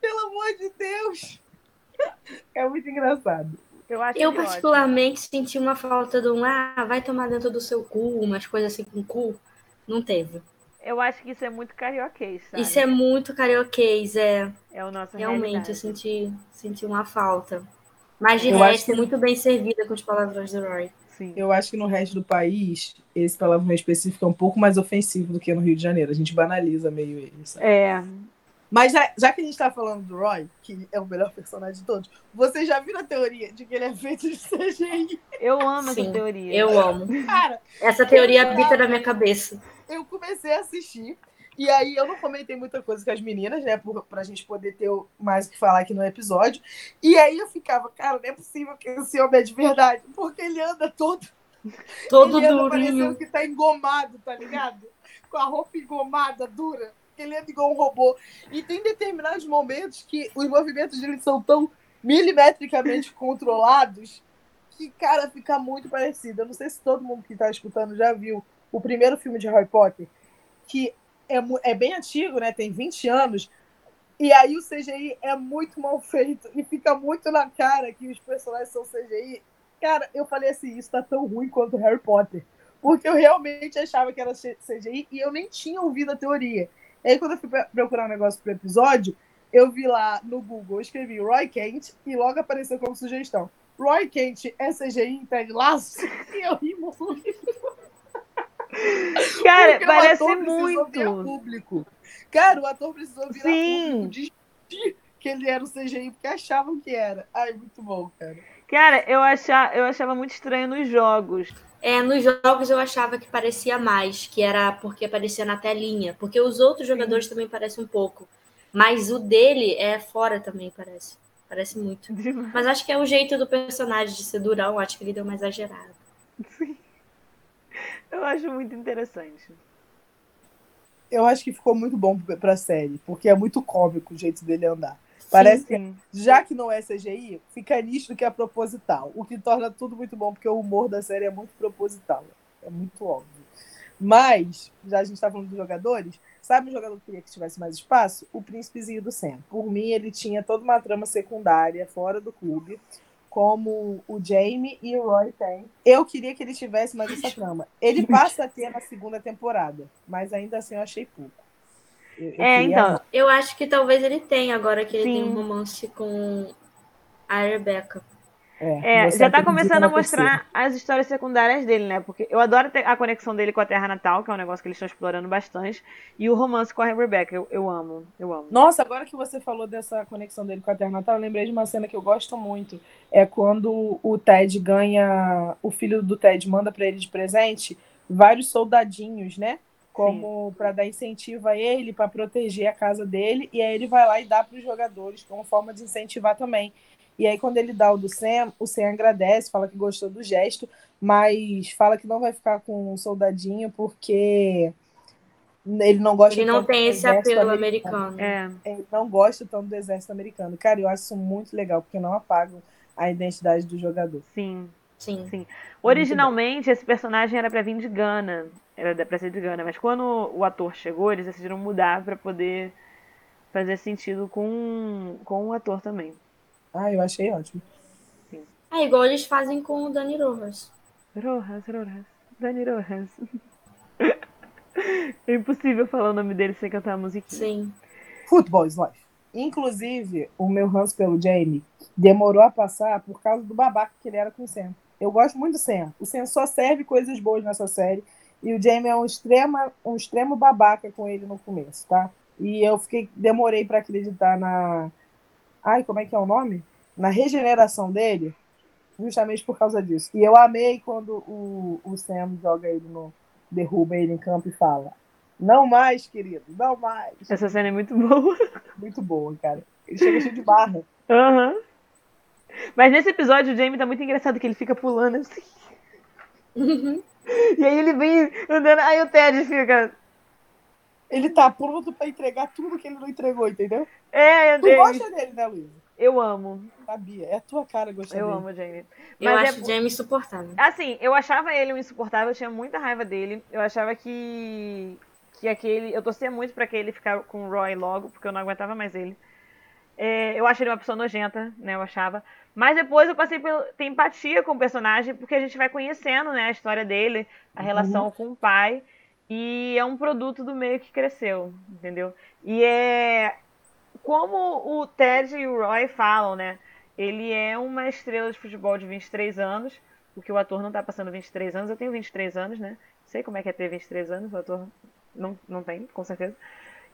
S4: Pelo amor de Deus. É muito engraçado.
S5: Eu acho
S1: Eu
S5: ótimo.
S1: particularmente senti uma falta de um ah, vai tomar dentro do seu cu, umas coisas assim com cu. Não teve.
S5: Eu acho que isso é muito carioquês, sabe?
S1: Isso é muito carioquês, é.
S5: É o nosso
S1: Realmente, eu senti, senti uma falta. Mas de
S4: Eu
S1: resto,
S4: que-
S1: muito bem servida com os palavrões do Roy.
S5: Sim.
S4: Eu acho que no resto do país, esse palavrão específico é um pouco mais ofensivo do que no Rio de Janeiro. A gente banaliza meio ele. sabe?
S5: É.
S4: Mas já, já que a gente tá falando do Roy, que é o melhor personagem de todos, vocês já viram a teoria de que ele é feito de CGI?
S5: Eu amo
S1: Sim,
S5: essa teoria.
S1: Eu amo.
S4: Cara,
S1: Essa teoria habita na minha cabeça.
S4: eu comecei a assistir. E aí eu não comentei muita coisa com as meninas, né? Por, pra gente poder ter mais o que falar aqui no episódio. E aí eu ficava, cara, não é possível que esse homem é de verdade. Porque ele anda todo.
S1: Todo
S4: ele anda
S1: durinho.
S4: que tá engomado, tá ligado? Com a roupa engomada, dura. Ele anda igual um robô. E tem determinados momentos que os movimentos dele são tão milimetricamente controlados que, cara, fica muito parecido. Eu não sei se todo mundo que tá escutando já viu o primeiro filme de Harry Potter, que é, é bem antigo, né? Tem 20 anos. E aí o CGI é muito mal feito e fica muito na cara que os personagens são CGI. Cara, eu falei assim, isso tá tão ruim quanto Harry Potter. Porque eu realmente achava que era CGI e eu nem tinha ouvido a teoria. E aí, quando eu fui procurar um negócio pro episódio, eu vi lá no Google, eu escrevi Roy Kent e logo apareceu como sugestão. Roy Kent é CGI em Ted Laço? E eu ri muito.
S5: Cara,
S4: Porque o
S5: parece
S4: ator precisou virar
S5: muito.
S4: público. Cara, o ator precisou virar
S5: Sim.
S4: público, desistir que ele era o CGI, porque achavam que era. Ai, muito bom, cara.
S5: Cara, eu achava, eu achava muito estranho nos jogos.
S1: É, nos jogos eu achava que parecia mais, que era porque aparecia na telinha. Porque os outros jogadores também parecem um pouco. Mas o dele é fora também, parece. Parece muito. Mas acho que é o jeito do personagem de ser durão, acho que ele deu uma exagerada.
S5: Eu acho muito interessante.
S4: Eu acho que ficou muito bom pra série, porque é muito cômico o jeito dele andar. Parece que,
S5: Sim.
S4: já que não é CGI, fica nítido que é proposital. O que torna tudo muito bom, porque o humor da série é muito proposital. É muito óbvio. Mas, já a gente tá falando dos jogadores, sabe um jogador que queria que tivesse mais espaço? O príncipezinho do Sam. Por mim, ele tinha toda uma trama secundária fora do clube, como o Jamie e o Roy têm. Eu queria que ele tivesse mais essa trama. Ele passa a ter na segunda temporada, mas ainda assim eu achei pouco. Eu- eu
S5: É,
S4: queria
S5: então,
S1: Eu acho que talvez ele tenha, agora que ele tem
S5: Sim.
S1: um romance com a Rebecca.
S5: É,
S4: você
S5: já tá
S4: acredita
S5: começando a mostrar as histórias secundárias dele, né? Porque eu adoro ter a conexão dele com a Terra Natal, que é um negócio que eles estão explorando bastante, e o romance com a Rebecca. Eu, eu amo, eu amo.
S4: Nossa, agora que você falou dessa conexão dele com a Terra Natal, eu lembrei de uma cena que eu gosto muito. É quando o Ted ganha. O filho do Ted manda pra ele de presente vários soldadinhos, né? Como para dar incentivo a ele, para proteger a casa dele. E aí ele vai lá e dá para os jogadores, como forma de incentivar também. E aí, quando ele dá o do Sam, o Sam agradece, fala que gostou do gesto, mas fala que não vai ficar com um soldadinho porque ele não gosta
S1: Ele não
S4: tanto
S1: tem
S4: do
S1: esse
S4: exército
S1: apelo americano.
S5: É,
S4: é, não gosto tanto do exército americano. Cara, eu acho isso muito legal, porque não apagam a identidade do jogador.
S5: sim.
S1: Sim.
S5: Sim. Originalmente, esse personagem era pra vir de Gana. Era pra ser de Gana, mas quando o ator chegou, eles decidiram mudar pra poder fazer sentido com, com o ator também.
S4: Ah, eu achei ótimo.
S1: É igual eles fazem com o Dani Rojas.
S5: Rojas, Rojas, Dani Rojas. É impossível falar o nome dele sem cantar a musiquinha.
S1: Sim.
S4: Football is life. Inclusive, o meu ranço pelo Jamie demorou a passar por causa do babaca que ele era com o Sam. Eu gosto muito do Sam. O Sam só serve coisas boas nessa série. E o Jamie é um, extrema, um extremo babaca com ele no começo, tá? E eu fiquei, demorei pra acreditar na. Ai, como é que é o nome? Na regeneração dele, justamente por causa disso. E eu amei quando o, o Sam joga ele no. derruba ele em campo e fala: Não mais, querido, não mais.
S5: Essa cena é muito boa.
S4: Muito boa, cara. Ele chega cheio de barra.
S5: Aham. Mas nesse episódio o Jamie tá muito engraçado que ele fica pulando assim. E aí ele vem andando, aí o Ted fica.
S4: Ele tá pronto pra entregar tudo que ele não entregou, entendeu?
S5: É,
S4: Tu gosta dele, né, Luísa?
S5: Eu amo.
S4: Sabia. É a tua cara gostar
S5: Eu
S4: dele.
S5: amo o Jamie.
S1: Eu
S5: Mas
S1: acho
S5: é-
S1: o Jamie insuportável.
S5: Assim, eu achava ele um insuportável, eu tinha muita raiva dele. Eu achava que. que aquele. Eu torcia muito pra que ele ficar com o Roy logo, porque eu não aguentava mais ele. É, eu achei ele uma pessoa nojenta, né? Eu achava. Mas depois eu passei por ter empatia com o personagem, porque a gente vai conhecendo, né, a história dele, a relação com o pai. E é um produto do meio que cresceu, entendeu? E é como o Ted e o Roy falam, né? ele é uma estrela de futebol de 23 anos, porque o ator não tá passando 23 anos. Eu tenho 23 anos, né? Sei como é que é ter 23 anos, o ator não, não tem, com certeza.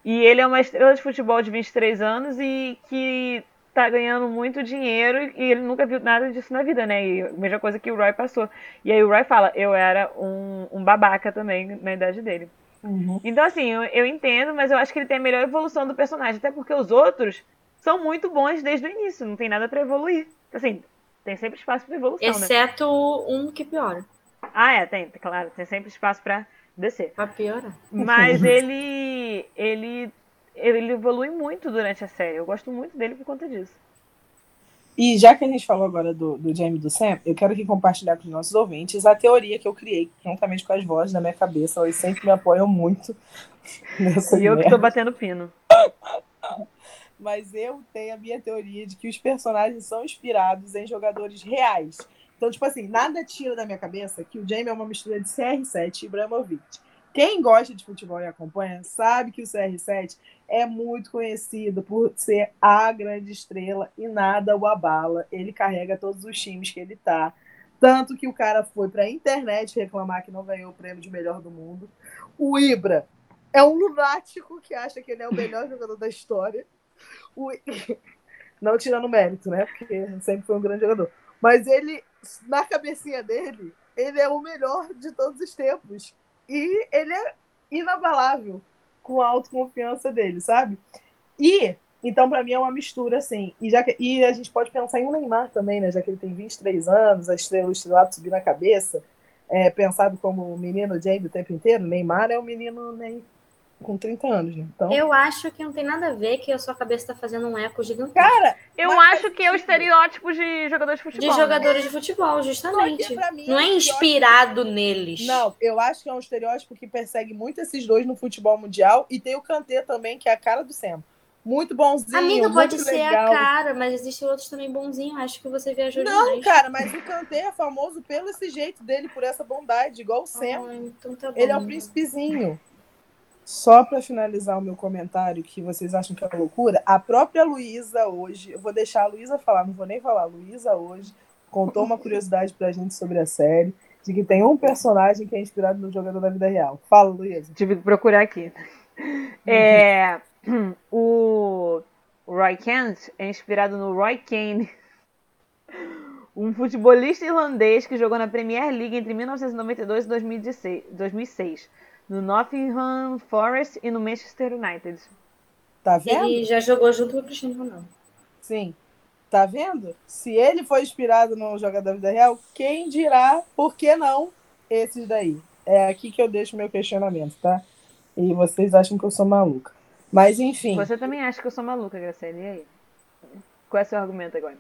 S5: E ele é uma estrela de futebol de 23 anos e que tá ganhando muito dinheiro e ele nunca viu nada disso na vida, né? E a mesma coisa que o Roy passou. E aí o Roy fala, eu era um, um babaca também na idade dele.
S4: Uhum.
S5: Então, assim, eu, eu entendo, mas eu acho que ele tem a melhor evolução do personagem, até porque os outros são muito bons desde o início, não tem nada pra evoluir. Assim, tem sempre espaço pra evolução, né?
S1: Exceto um que piora.
S5: Ah, é, tem, claro, tem sempre espaço pra descer.
S1: Pra piorar.
S5: Mas ele, ele, ele evolui muito durante a série. Eu gosto muito dele por conta disso.
S4: E já que a gente falou agora do, do Jamie e do Sam, eu quero aqui compartilhar com os nossos ouvintes a teoria que eu criei, juntamente com as vozes da minha cabeça. Elas sempre me apoiam muito
S5: E eu que tô batendo pino.
S4: Mas eu tenho a minha teoria de que os personagens são inspirados em jogadores reais. Então, tipo assim, nada tira da minha cabeça que o Jamie é uma mistura de CR7 e Ibrahimovic. Quem gosta de futebol e acompanha sabe que o CR7 é muito conhecido por ser a grande estrela e nada o abala. Ele carrega todos os times que ele tá. Tanto que o cara foi pra internet reclamar que não ganhou o prêmio de melhor do mundo. O Ibra é um lunático que acha que ele é o melhor jogador da história. O... Não tirando mérito, né? Porque sempre foi um grande jogador. Mas ele, na cabecinha dele, ele é o melhor de todos os tempos. E ele é inabalável com a autoconfiança dele, sabe? E, então, para mim, é uma mistura, assim. E, já que, e a gente pode pensar em um Neymar também, né? Já que ele tem 23 anos, a estrela, o estrelado subir na cabeça, é, pensado como o menino Jamie o tempo inteiro. Neymar é um menino nem com 30 anos, né? Então,
S1: Eu acho que não tem nada a ver que a sua cabeça tá fazendo um eco gigantesco.
S4: cara,
S5: Eu
S4: Mas
S5: acho que é o
S4: sentido.
S5: estereótipo de jogador de
S1: de
S5: futebol. né?
S1: jogadores de futebol, justamente.
S4: Mim
S1: Não
S4: é
S1: é
S4: um
S1: inspirado neles.
S4: Não, eu acho que é um estereótipo que persegue muito esses dois no futebol mundial. E tem o Kanté também, que é a cara do Sam. Muito bonzinho,
S1: Amiga, pode
S4: muito
S1: ser
S4: legal.
S1: a cara, mas existem outros também bonzinhos. Acho que você viajou
S4: Não,
S1: demais.
S4: cara, mas o Kanté é famoso pelo esse jeito dele, por essa bondade, igual o Sam.
S1: Ah, então tá bom.
S4: Ele é o príncipezinho. Só para finalizar o meu comentário, que vocês acham que é loucura, a própria Luísa hoje, eu vou deixar a Luísa falar, não vou nem falar, a Luísa hoje contou uma curiosidade pra gente sobre a série, de que tem um personagem que é inspirado no jogador da vida real. Fala, Luísa.
S5: Tive que procurar aqui. É, o Roy Kent é inspirado no Roy Kane, um futebolista irlandês que jogou na Premier League entre 1992 e 2016 2006, no Nottingham Forest e no Manchester United.
S4: Tá vendo?
S1: Ele já jogou junto com o Cristiano Ronaldo.
S4: Sim. Tá vendo? Se ele foi inspirado no jogador da vida real, quem dirá por que não esses daí? É aqui que eu deixo meu questionamento, tá? E vocês acham que eu sou maluca. Mas enfim,
S5: Você também acha que eu sou maluca, Graciela? E aí? Qual é o seu argumento agora?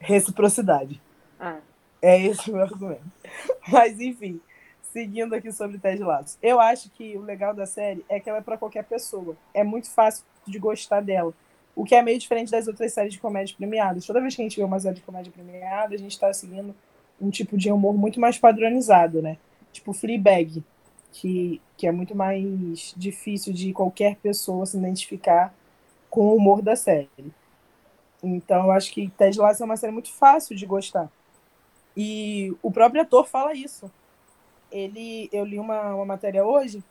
S4: reciprocidade.
S5: Ah,
S4: É esse o meu argumento. Mas enfim, seguindo aqui sobre Ted Lasso. Eu acho que o legal da série é que ela é para qualquer pessoa. É muito fácil de gostar dela. O que é meio diferente das outras séries de comédia premiadas. Toda vez que a gente vê uma série de comédia premiada, a gente está seguindo um tipo de humor muito mais padronizado, né? Tipo Fleabag, que, que é muito mais difícil de qualquer pessoa se identificar com o humor da série. Então, eu acho que Ted Lasso é uma série muito fácil de gostar. E o próprio ator fala isso. Ele, eu li uma, uma matéria hoje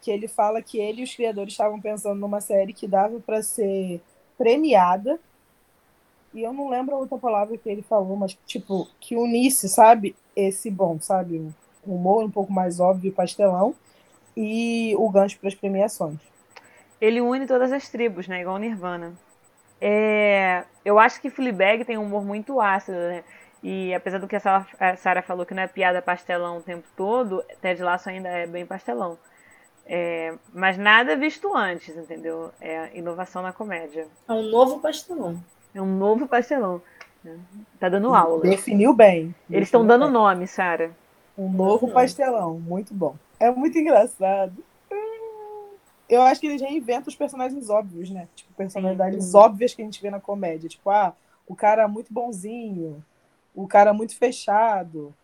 S4: que ele fala que ele e os criadores estavam pensando numa série que dava para ser premiada. E eu não lembro a outra palavra que ele falou, mas tipo, que unisse, sabe? Esse bom, sabe? O humor um pouco mais óbvio pastelão e o gancho para as premiações.
S5: ele une todas as tribos, né? Igual Nirvana. É, eu acho que Fleabag tem um humor muito ácido, né? E apesar do que a Sara- Sarah falou que não é piada pastelão o tempo todo, Ted Lasso ainda é bem pastelão. É, mas nada visto antes, entendeu? É inovação na comédia.
S1: É um novo pastelão.
S5: É um novo pastelão. Tá dando aula.
S4: Definiu bem.
S5: Eles estão dando
S4: bem.
S5: nome, Sara.
S4: Um novo
S1: Uhum.
S4: pastelão, muito bom. É muito engraçado. Eu acho que eles reinventam os personagens óbvios, né? Tipo, personalidades óbvias que a gente vê na comédia. Tipo, ah, o cara muito bonzinho, o cara muito fechado.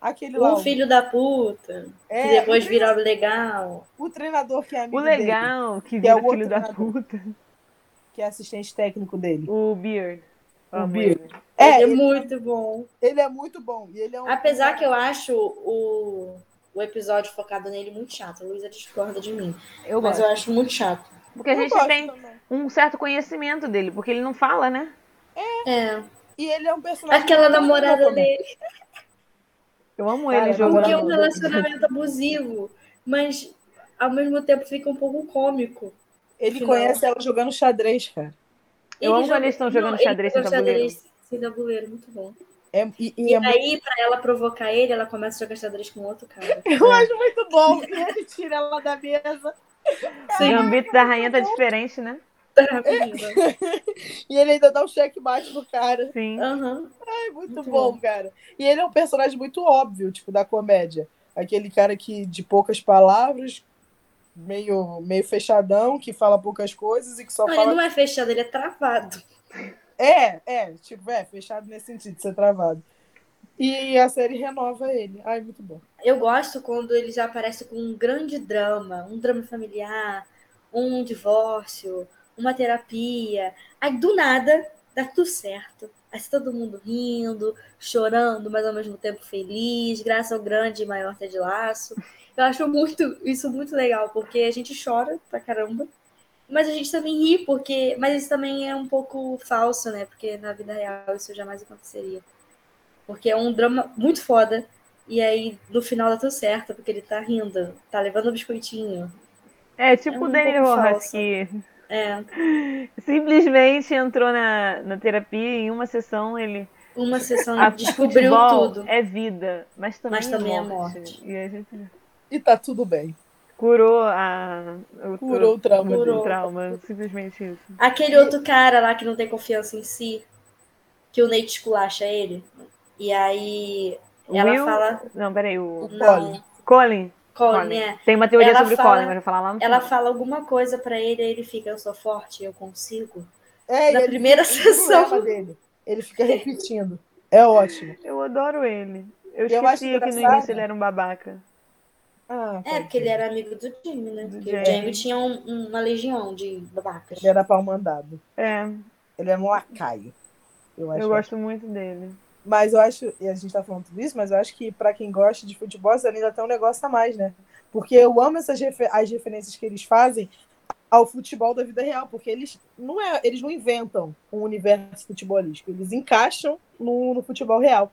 S4: Aquele lá,
S1: O filho da puta,
S4: é,
S1: que depois
S4: o,
S1: vira legal.
S4: o treinador que é amigo
S5: O
S4: dele,
S5: legal, que
S4: que é
S5: vira
S4: o
S5: filho da puta.
S4: que é assistente técnico dele.
S5: O Beard. Amo
S4: Bill.
S5: ele.
S4: É,
S1: ele é
S4: ele,
S1: muito bom.
S4: ele é muito bom. E ele é um,
S1: Apesar que eu acho o, o episódio focado nele muito chato. A Luísa discorda de mim.
S5: Eu
S1: Mas
S5: gosto.
S1: eu acho muito chato.
S5: Porque a
S4: Eu
S5: gente tem
S4: também.
S5: um certo conhecimento dele, porque ele não fala, né?
S1: É.
S4: E ele é um personagem.
S1: Aquela
S4: muito
S1: namorada dele.
S5: Eu amo
S4: Cara,
S5: ele
S4: eu
S5: jogando.
S1: Porque é um relacionamento abusivo. Mas ao mesmo tempo fica um pouco cômico.
S4: Ele
S1: Final.
S4: conhece ela jogando xadrez, cara.
S5: Eu amo
S1: joga-
S5: quando eles estão jogando
S1: Não, ele
S5: xadrez sem
S1: joga
S5: tabuleiro.
S1: xadrez sem tabuleiro, muito bom.
S4: É, e, e
S1: E,
S4: é muito,
S1: aí, pra ela provocar ele, ela começa a jogar xadrez com outro cara.
S4: eu acho muito bom. E ele tira ela da mesa.
S5: O gambito da rainha tá diferente, né?
S4: E ele ainda dá um checkmate no cara.
S5: Sim.
S1: Aham.
S4: É muito,
S1: Muito
S4: bom,
S1: bom.
S4: cara. E ele é um personagem muito óbvio, tipo, da comédia. Aquele cara que, de poucas palavras, meio, meio fechadão, que fala poucas coisas e que só
S1: Não, ele
S4: fala.
S1: não é fechado, ele é travado.
S4: É, é, tipo, é, fechado nesse sentido, de ser travado. E a série renova ele. Ai, muito bom.
S1: Eu gosto quando ele já aparece com um grande drama, um drama familiar, um divórcio, uma terapia. Aí do nada dá tudo certo. Aí tá todo mundo rindo, chorando, mas ao mesmo tempo feliz, graças ao grande e maior Ted Laço. Eu acho muito isso muito legal, porque a gente chora pra caramba, mas a gente também ri, porque. Mas isso também é um pouco falso, né? Porque na vida real isso jamais aconteceria. Porque é um drama muito foda. E aí, no final dá tudo certo, porque ele tá rindo, tá levando um biscoitinho.
S5: É tipo
S1: É
S5: o
S1: um
S5: Daniel
S1: pouco
S5: Rojas, que
S1: É,
S5: simplesmente entrou na, na terapia e em uma sessão ele
S1: uma sessão
S5: a
S1: descobriu tudo.
S5: é vida, mas também,
S1: Mas também
S5: é
S1: é
S5: morte.
S1: morte.
S5: E a gente
S4: E tá tudo bem.
S5: curou a o,
S4: Curou o trauma
S5: o
S1: dele.
S5: trauma, simplesmente isso.
S1: Aquele outro cara lá que não tem confiança em si, que o Nate esculacha ele. E aí ela
S5: Will-
S1: fala.
S5: Não, peraí, o
S4: O
S1: Não,
S4: Colin.
S5: Colin.
S1: Colin, é.
S5: Tem uma teoria
S1: Ela
S5: sobre
S1: fala-
S5: Colin, mas eu vou falar lá no
S1: Ela
S5: final.
S1: fala alguma coisa pra ele, aí ele fica, eu sou forte, eu consigo.
S4: É,
S1: Na
S4: ele
S1: primeira sessão.
S4: dele. Ele fica repetindo. É ótimo.
S5: Eu adoro ele. Eu
S4: Eu acho
S5: esquecia que no início ele era um babaca.
S4: Ah,
S1: É, porque ele era amigo do Jamie, né?
S5: Do
S1: Porque
S5: Jamie.
S1: o Jamie tinha um- uma legião de babacas.
S4: Ele era pau mandado.
S5: É,
S4: Ele é um lacaio. Eu acho.
S5: eu gosto muito dele.
S4: Mas eu acho, e a gente tá falando tudo isso, mas eu acho que pra quem gosta de futebol, isso ainda tem um negócio a mais, né? Porque eu amo essas refer- as referências que eles fazem ao futebol da vida real, porque eles não, é, eles não inventam um universo futebolístico, eles encaixam no, no futebol real.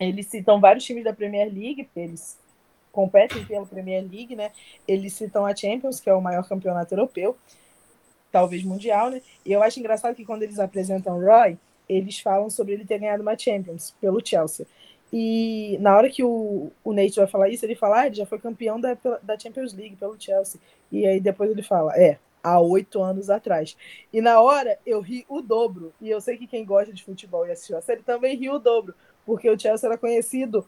S4: Eles citam vários times da Premier League, eles competem pela Premier League, né? Eles citam a Champions, que é o maior campeonato europeu, talvez mundial, né? E eu acho engraçado que quando eles apresentam o Roy, eles falam sobre ele ter ganhado uma Champions pelo Chelsea. E na hora que o, o Nate vai falar isso, ele fala, ah, ele já foi campeão da, da Champions League pelo Chelsea. E aí depois ele fala, é, há oito anos atrás. E na hora eu ri o dobro. E eu sei que quem gosta de futebol e assistiu a série também riu o dobro. Porque o Chelsea era conhecido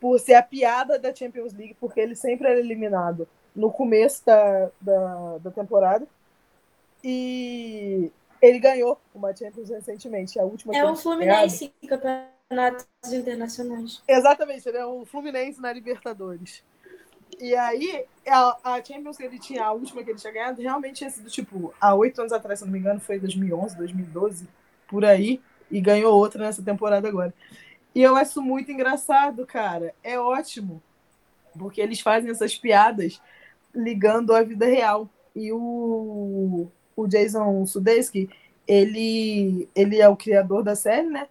S4: por ser a piada da Champions League, porque ele sempre era eliminado no começo da, da, da temporada. E ele ganhou uma Champions recentemente, a última
S1: É o Fluminense em campeonatos internacionais.
S4: Exatamente, ele é o Fluminense na Libertadores. E aí, a, a Champions que ele tinha, a última que ele tinha ganhado, realmente tinha sido, tipo, há oito anos atrás, se não me engano, foi 2011, 2012, por aí, e ganhou outra nessa temporada agora. E eu acho muito engraçado, cara. É ótimo, porque eles fazem essas piadas ligando à vida real. E o, o Jason Sudeikis, ele, ele é o criador da série, né?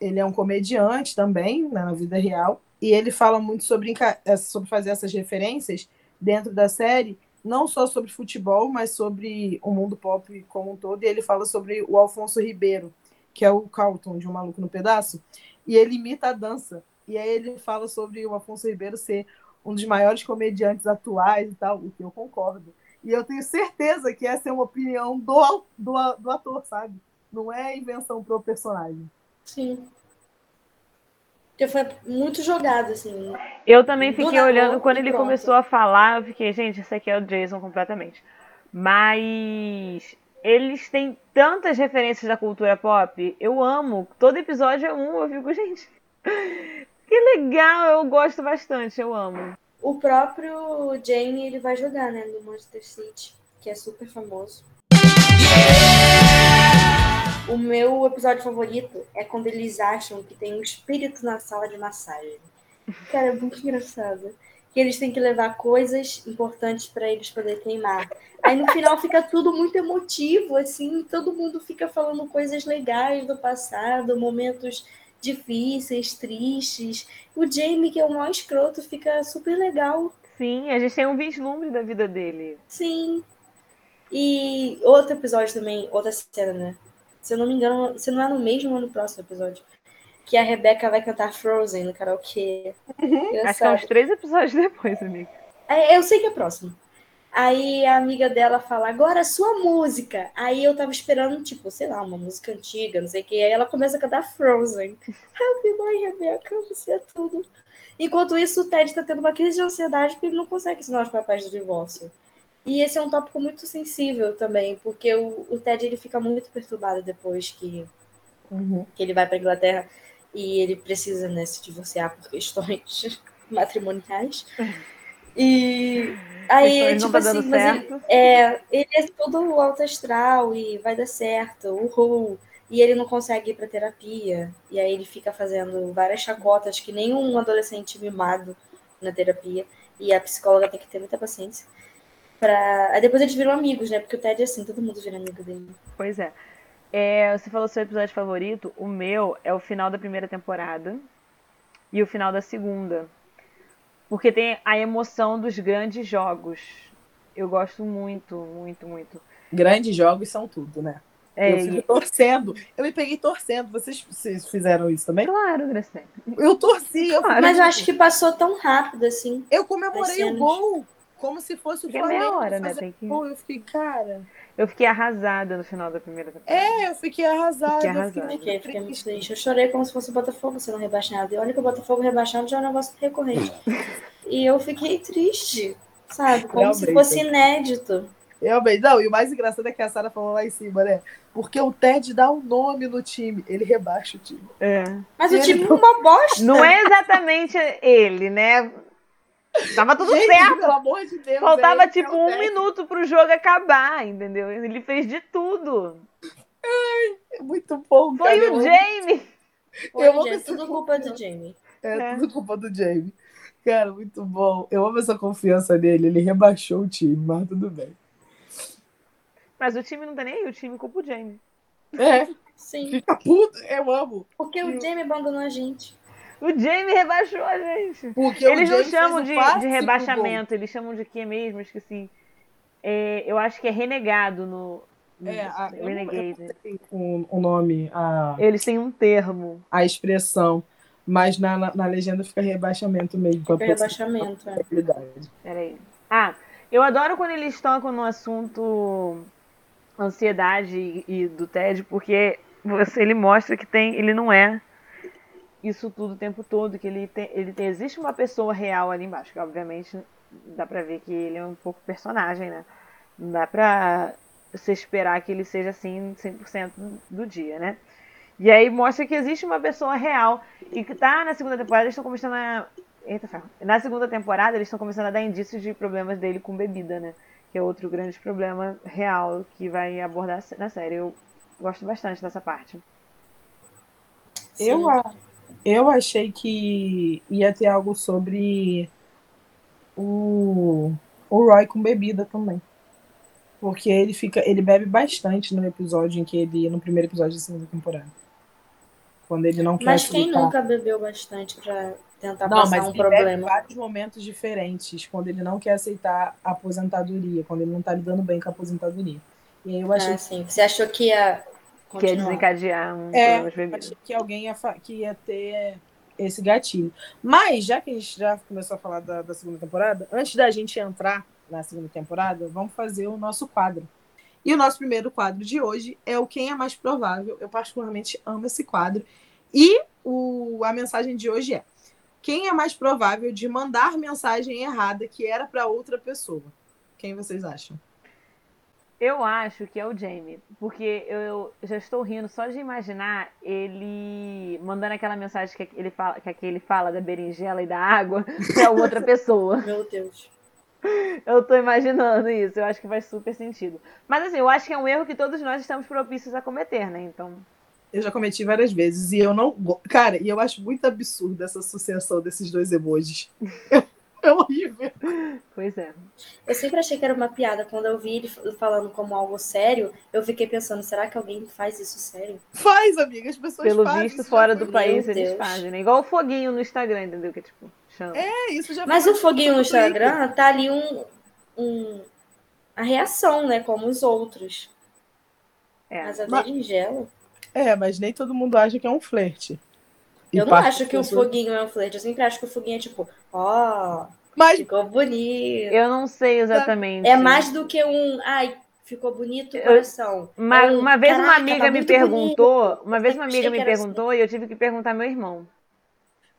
S4: Ele é um comediante também, né, na vida real. E ele fala muito sobre, eh, sobre fazer essas referências dentro da série, não só sobre futebol, mas sobre o mundo pop como um todo. E ele fala sobre o Alfonso Ribeiro, que é o Carlton de Um Maluco no Pedaço. E ele imita a dança. E aí ele fala sobre o Alfonso Ribeiro ser um dos maiores comediantes atuais e tal, o que eu concordo. E eu tenho certeza que essa é uma opinião do, do, do ator, sabe? Não é invenção pro personagem.
S1: Sim. Porque foi muito jogado, assim.
S5: Eu também fiquei olhando, quando ele
S1: pronto.
S5: começou a falar, eu fiquei, gente, esse aqui é o Jason completamente. Mas eles têm tantas referências da cultura pop, eu amo. Todo episódio é um, eu fico, gente, que legal, eu gosto bastante, eu amo.
S1: O próprio Jamie, ele vai jogar, né, no Manchester City, que é super famoso. O meu episódio favorito é quando eles acham que tem um espírito na sala de massagem. Cara, é muito engraçado. Que eles têm que levar coisas importantes para eles poderem queimar. Aí no final fica tudo muito emotivo, assim, todo mundo fica falando coisas legais do passado, momentos difíceis, tristes. O Jamie, que é o maior escroto, fica super legal.
S5: Sim, a gente tem um vislumbre da vida dele.
S1: Sim. E outro episódio também, outra cena, né? Se eu não me engano, se não é no mesmo ou no próximo episódio. Que a Rebeca vai cantar Frozen no karaokê.
S5: Uhum. Acho que é uns três episódios depois, amiga.
S1: É, eu sei que é próximo. Aí a amiga dela fala, agora sua música. Aí eu tava esperando, tipo, sei lá, uma música antiga, não sei o que. Aí ela começa a cantar Frozen. Happy Boy, Rebeca, você é tudo. Enquanto isso, o Ted tá tendo uma crise de ansiedade porque ele não consegue assinar os papéis do divórcio. E esse é um tópico muito sensível também, porque o, o Ted ele fica muito perturbado depois que,
S4: Uhum.
S1: que ele vai para Inglaterra e ele precisa né, se divorciar por questões matrimoniais. E aí, tipo
S5: tá
S1: assim, ele,
S5: certo.
S1: é, ele é todo alto astral e vai dar certo, uhul. E ele não consegue ir pra terapia. E aí ele fica fazendo várias chacotas que nem um adolescente mimado na terapia. E a psicóloga tem que ter muita paciência. Pra... Aí depois eles viram amigos, né? Porque o Ted é assim, todo mundo vira amigo dele.
S5: Pois é. É, Você falou seu episódio favorito. O meu é o final da primeira temporada e o final da segunda. Porque tem a emoção dos grandes jogos. Eu gosto muito, muito, muito.
S4: Grandes jogos são tudo, né?
S5: É,
S4: eu fico torcendo. Eu me peguei torcendo. Vocês, vocês fizeram isso também?
S5: Claro, Graciela.
S4: Eu torci. Eu,
S5: Claro.
S1: Mas eu acho que passou tão rápido assim.
S4: eu comemorei o gol como se fosse o
S5: é meia
S4: Flamengo.
S5: hora, né? Tem que-.
S4: Eu fiquei, cara.
S5: Eu fiquei arrasada no final da primeira temporada.
S4: É, eu fiquei arrasada.
S5: Fiquei
S4: eu
S5: arrasada.
S1: Fiquei, fiquei muito triste. Eu chorei como se fosse o Botafogo sendo rebaixado. E olha que o Botafogo rebaixado já é um negócio recorrente. E eu fiquei triste, sabe? Como se
S4: Realmente.
S1: fosse inédito.
S4: Realmente, não, e o mais engraçado é que a Sara falou lá em cima, né? Porque o Ted dá um nome no time, ele rebaixa o time.
S5: É.
S1: Mas o
S4: Ele
S1: time é uma bosta.
S5: Não é exatamente ele, né? Tava tudo
S4: Gente,
S5: certo.
S4: Pelo amor de Deus.
S5: Faltava
S4: é
S5: tipo
S4: é
S5: um
S4: Ted.
S5: minuto pro jogo acabar, entendeu? Ele fez de tudo.
S4: É muito bom, cara.
S5: Foi
S4: eu
S5: o Jamie.
S1: Hoje
S4: Eu amo
S1: é tudo culpa do Jamie.
S4: É,
S5: É.
S4: tudo culpa do Jamie. Cara, muito bom. Eu amo essa confiança nele. Ele rebaixou o time, mas tudo bem.
S5: Mas o time não tá nem aí, o time culpa o Jamie.
S4: É,
S1: Sim.
S4: fica puto. Eu amo.
S1: Porque o Jamie abandonou a gente.
S5: O Jamie rebaixou a gente.
S4: Porque
S5: Eles
S4: o
S5: não chamam de, de rebaixamento, eles chamam de quê mesmo? Esqueci. É, eu acho que é renegado no. no
S4: É, a-
S5: Renegade.
S4: Tem o, o nome, a,
S5: Eles têm um termo.
S4: a expressão. Mas na, na, na legenda fica rebaixamento mesmo.
S1: Foi rebaixamento. é.
S5: Peraí. Ah, eu adoro quando eles tocam no assunto ansiedade e, e do TED, porque você, ele mostra que tem, ele não é isso tudo o tempo todo, que ele tem, ele tem, existe uma pessoa real ali embaixo, que obviamente dá pra ver que ele é um pouco personagem, né? Não dá pra você esperar que ele seja assim 100% do dia, né? E aí mostra que existe uma pessoa real e que tá na segunda temporada, eles estão começando a Eita, ferro. Na segunda temporada, eles estão começando a dar indícios de problemas dele com bebida, né? Que é outro grande problema real que vai abordar na série. Eu gosto bastante dessa parte.
S4: Eu,
S1: Sim.
S4: a- eu achei que ia ter algo sobre o, o Roy com bebida também. Porque ele fica, ele bebe bastante no episódio em que ele, no primeiro episódio da segunda temporada. Quando ele não quer
S1: Mas quem nunca bebeu bastante pra tentar
S4: Não,
S1: passar
S4: mas
S1: um
S4: ele bebe em
S1: problema?
S4: vários momentos diferentes, quando ele não quer aceitar a aposentadoria, quando ele não tá lidando bem com a aposentadoria. E aí eu achei
S1: Ah, sim. Você achou que ia
S5: Que é
S1: continuar?
S5: desencadear um
S4: É, achei que alguém ia, que ia ter esse gatilho. Mas, já que a gente já começou a falar da, da segunda temporada, antes da gente entrar na segunda temporada, vamos fazer o nosso quadro. E o nosso primeiro quadro de hoje é o Quem é Mais Provável. Eu particularmente amo esse quadro. E o, a mensagem de hoje é: Quem é mais provável de mandar mensagem errada que era para outra pessoa? Quem vocês acham?
S5: Eu acho que é o Jamie, porque eu, já estou rindo só de imaginar ele mandando aquela mensagem que ele fala, que ele fala da berinjela e da água para outra pessoa.
S1: Meu Deus.
S5: Eu tô imaginando isso, eu acho que faz super sentido. Mas assim, eu acho que é um erro que todos nós estamos propícios a cometer, né? Então.
S4: Eu já cometi várias vezes e eu não. Cara, e eu acho muito absurdo essa associação desses dois emojis. É horrível.
S5: Pois é.
S1: Eu sempre achei que era uma piada. Quando eu vi ele falando como algo sério, eu fiquei pensando, será que alguém faz isso sério?
S4: Faz, amiga, as pessoas
S5: Pelo
S4: fazem.
S5: visto,
S4: isso
S5: fora do
S4: foi-
S5: país
S1: Meu
S5: eles
S1: Deus.
S5: fazem, né? Igual o foguinho no Instagram, entendeu? Que é tipo, chama.
S4: É, isso já
S1: Mas o foguinho no
S4: Twitter.
S1: Instagram tá ali um, um a reação, né? Como os outros.
S5: É.
S1: Mas a
S4: Mas-
S1: berinjela.
S4: É, mas nem todo mundo acha que é um flerte.
S1: Eu não acho que o foguinho é um flerte. Eu sempre acho que o foguinho é tipo, ó,
S4: Mas
S1: ficou bonito.
S5: Eu não sei exatamente.
S1: É mais do que um, ai, ficou bonito o
S5: Eu-
S1: coração.
S5: Uma,
S1: É um,
S5: uma vez uma
S1: "Caraca,
S5: amiga
S1: tá
S5: me perguntou, uma vez uma amiga me
S1: era assim.
S5: perguntou e eu tive que perguntar meu irmão.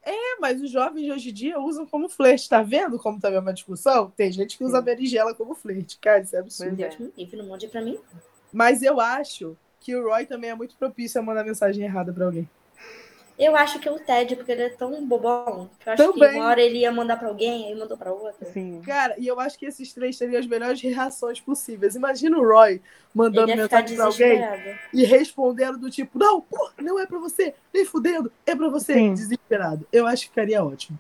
S4: É, mas os jovens de hoje em dia usam como flerte, tá vendo como também é uma discussão? Tem gente que usa
S5: Sim.
S4: berinjela como flerte, cara, isso é absurdo.
S5: Pois é.
S1: Deus me livre, não mande pra mim.
S4: Mas eu acho que o Roy também é muito propício a mandar mensagem errada pra alguém.
S1: Eu acho que é o Ted, porque ele é tão bobão, que eu acho
S4: Também.
S1: que uma hora ele ia mandar pra alguém, aí mandou pra outra.
S5: Sim.
S4: Cara, e eu acho que esses três teriam as melhores reações possíveis. Imagina o Roy mandando mensagem pra alguém e respondendo do tipo, não, porra, não é pra você, nem fudendo, é pra você,
S5: Sim.
S4: desesperado. Eu acho que ficaria ótimo.